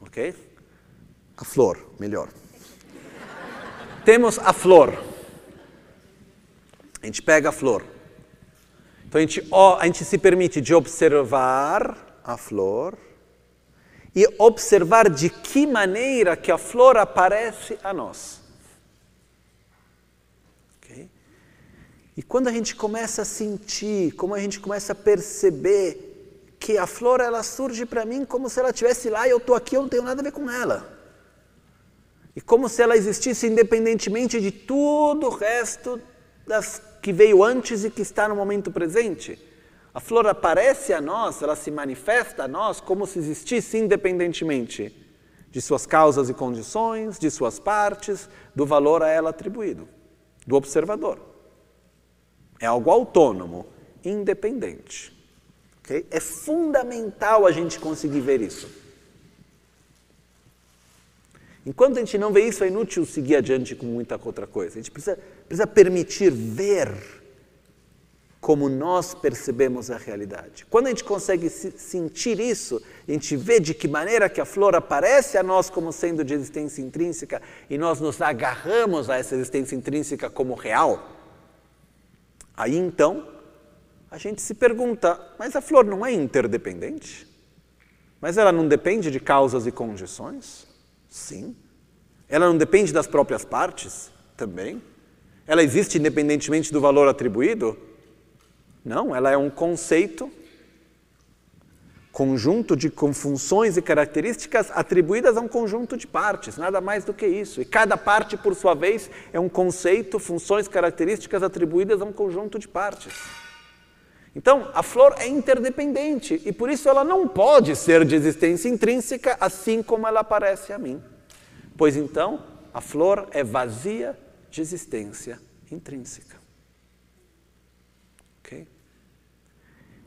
Ok? A flor, melhor. Temos a flor. A gente pega a flor. Então a gente, a gente se permite de observar a flor e observar de que maneira que a flor aparece a nós. Okay? E quando a gente começa a sentir, como a gente começa a perceber que a flor ela surge para mim como se ela estivesse lá e eu estou aqui, eu não tenho nada a ver com ela. E como se ela existisse independentemente de tudo o resto das que veio antes e que está no momento presente. A flor aparece a nós, ela se manifesta a nós como se existisse independentemente de suas causas e condições, de suas partes, do valor a ela atribuído, do observador. É algo autônomo, independente. Okay? É fundamental a gente conseguir ver isso. Enquanto a gente não vê isso, é inútil seguir adiante com muita outra coisa. A gente precisa, precisa permitir ver como nós percebemos a realidade. Quando a gente consegue sentir isso, a gente vê de que maneira que a flor aparece a nós como sendo de existência intrínseca e nós nos agarramos a essa existência intrínseca como real, aí então a gente se pergunta: mas a flor não é interdependente? Mas ela não depende de causas e condições? Sim. Ela não depende das próprias partes? Também. Ela existe independentemente do valor atribuído? Não, ela é um conceito, conjunto de funções e características atribuídas a um conjunto de partes, nada mais do que isso. E cada parte, por sua vez, é um conceito, funções, características atribuídas a um conjunto de partes. Então, a flor é interdependente e por isso ela não pode ser de existência intrínseca assim como ela aparece a mim. Pois então, a flor é vazia de existência intrínseca.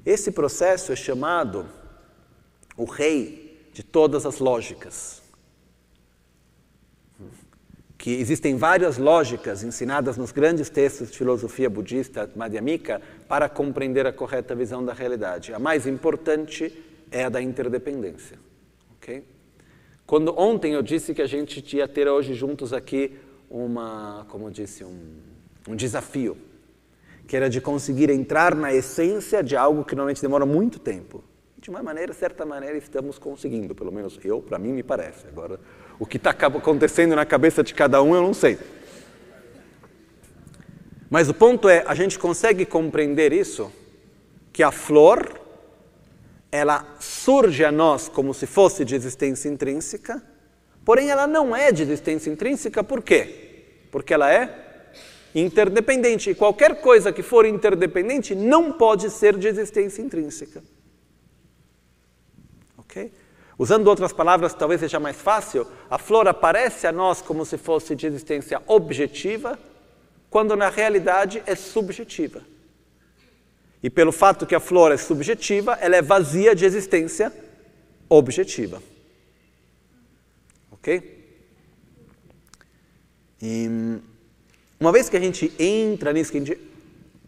Esse processo é chamado o rei de todas as lógicas. Que existem várias lógicas ensinadas nos grandes textos de filosofia budista madhyamika para compreender a correta visão da realidade. A mais importante é a da interdependência. Okay? Quando ontem eu disse que a gente ia ter hoje juntos aqui uma, como eu disse, um, um desafio, que era de conseguir entrar na essência de algo que normalmente demora muito tempo. De uma maneira, certa maneira, estamos conseguindo, pelo menos eu, para mim, me parece. Agora, o que está acontecendo na cabeça de cada um, eu não sei. Mas o ponto é, a gente consegue compreender isso, que a flor, ela surge a nós como se fosse de existência intrínseca, porém ela não é de existência intrínseca, por quê? Porque ela é interdependente, e qualquer coisa que for interdependente não pode ser de existência intrínseca. Ok? Usando outras palavras, talvez seja mais fácil, a flor aparece a nós como se fosse de existência objetiva, quando na realidade é subjetiva. E pelo fato que a flor é subjetiva, ela é vazia de existência objetiva. Ok? E uma vez que a gente entra nisso, que a gente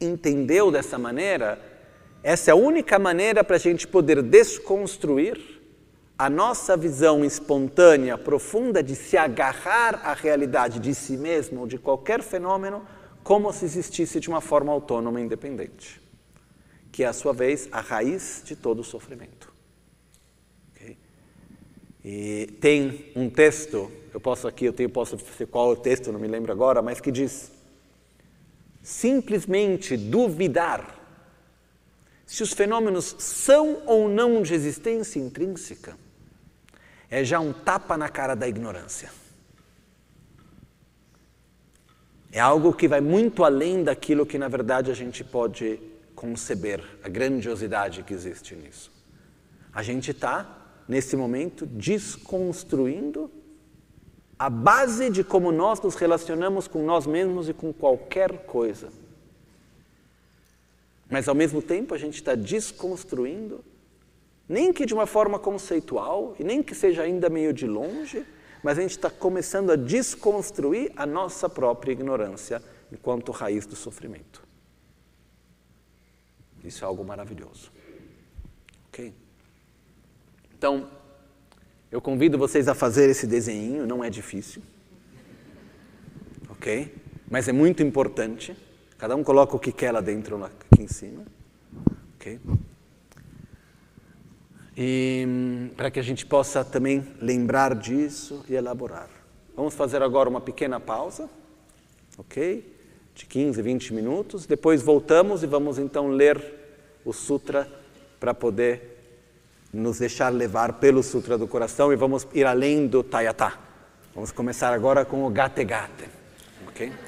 entendeu dessa maneira, essa é a única maneira para a gente poder desconstruir a nossa visão espontânea, profunda de se agarrar à realidade de si mesmo ou de qualquer fenômeno como se existisse de uma forma autônoma e independente, que é, a sua vez, a raiz de todo o sofrimento. Okay? E tem um texto, eu posso aqui, eu tenho, posso dizer qual é o texto, não me lembro agora, mas que diz: simplesmente duvidar se os fenômenos são ou não de existência intrínseca é já um tapa na cara da ignorância. É algo que vai muito além daquilo que na verdade a gente pode conceber, a grandiosidade que existe nisso. A gente está, nesse momento, desconstruindo a base de como nós nos relacionamos com nós mesmos e com qualquer coisa. Mas ao mesmo tempo a gente está desconstruindo nem que de uma forma conceitual, e nem que seja ainda meio de longe, mas a gente está começando a desconstruir a nossa própria ignorância enquanto raiz do sofrimento. Isso é algo maravilhoso. Ok? Então, eu convido vocês a fazer esse desenho, não é difícil. Ok? Mas é muito importante. Cada um coloca o que quer lá dentro, aqui em cima. Ok? E para que a gente possa também lembrar disso e elaborar. Vamos fazer agora uma pequena pausa, ok? De 15, 20 minutos. Depois voltamos e vamos então ler o Sutra para poder nos deixar levar pelo Sutra do Coração e vamos ir além do Tayatá. Vamos começar agora com o Gate Gate, ok?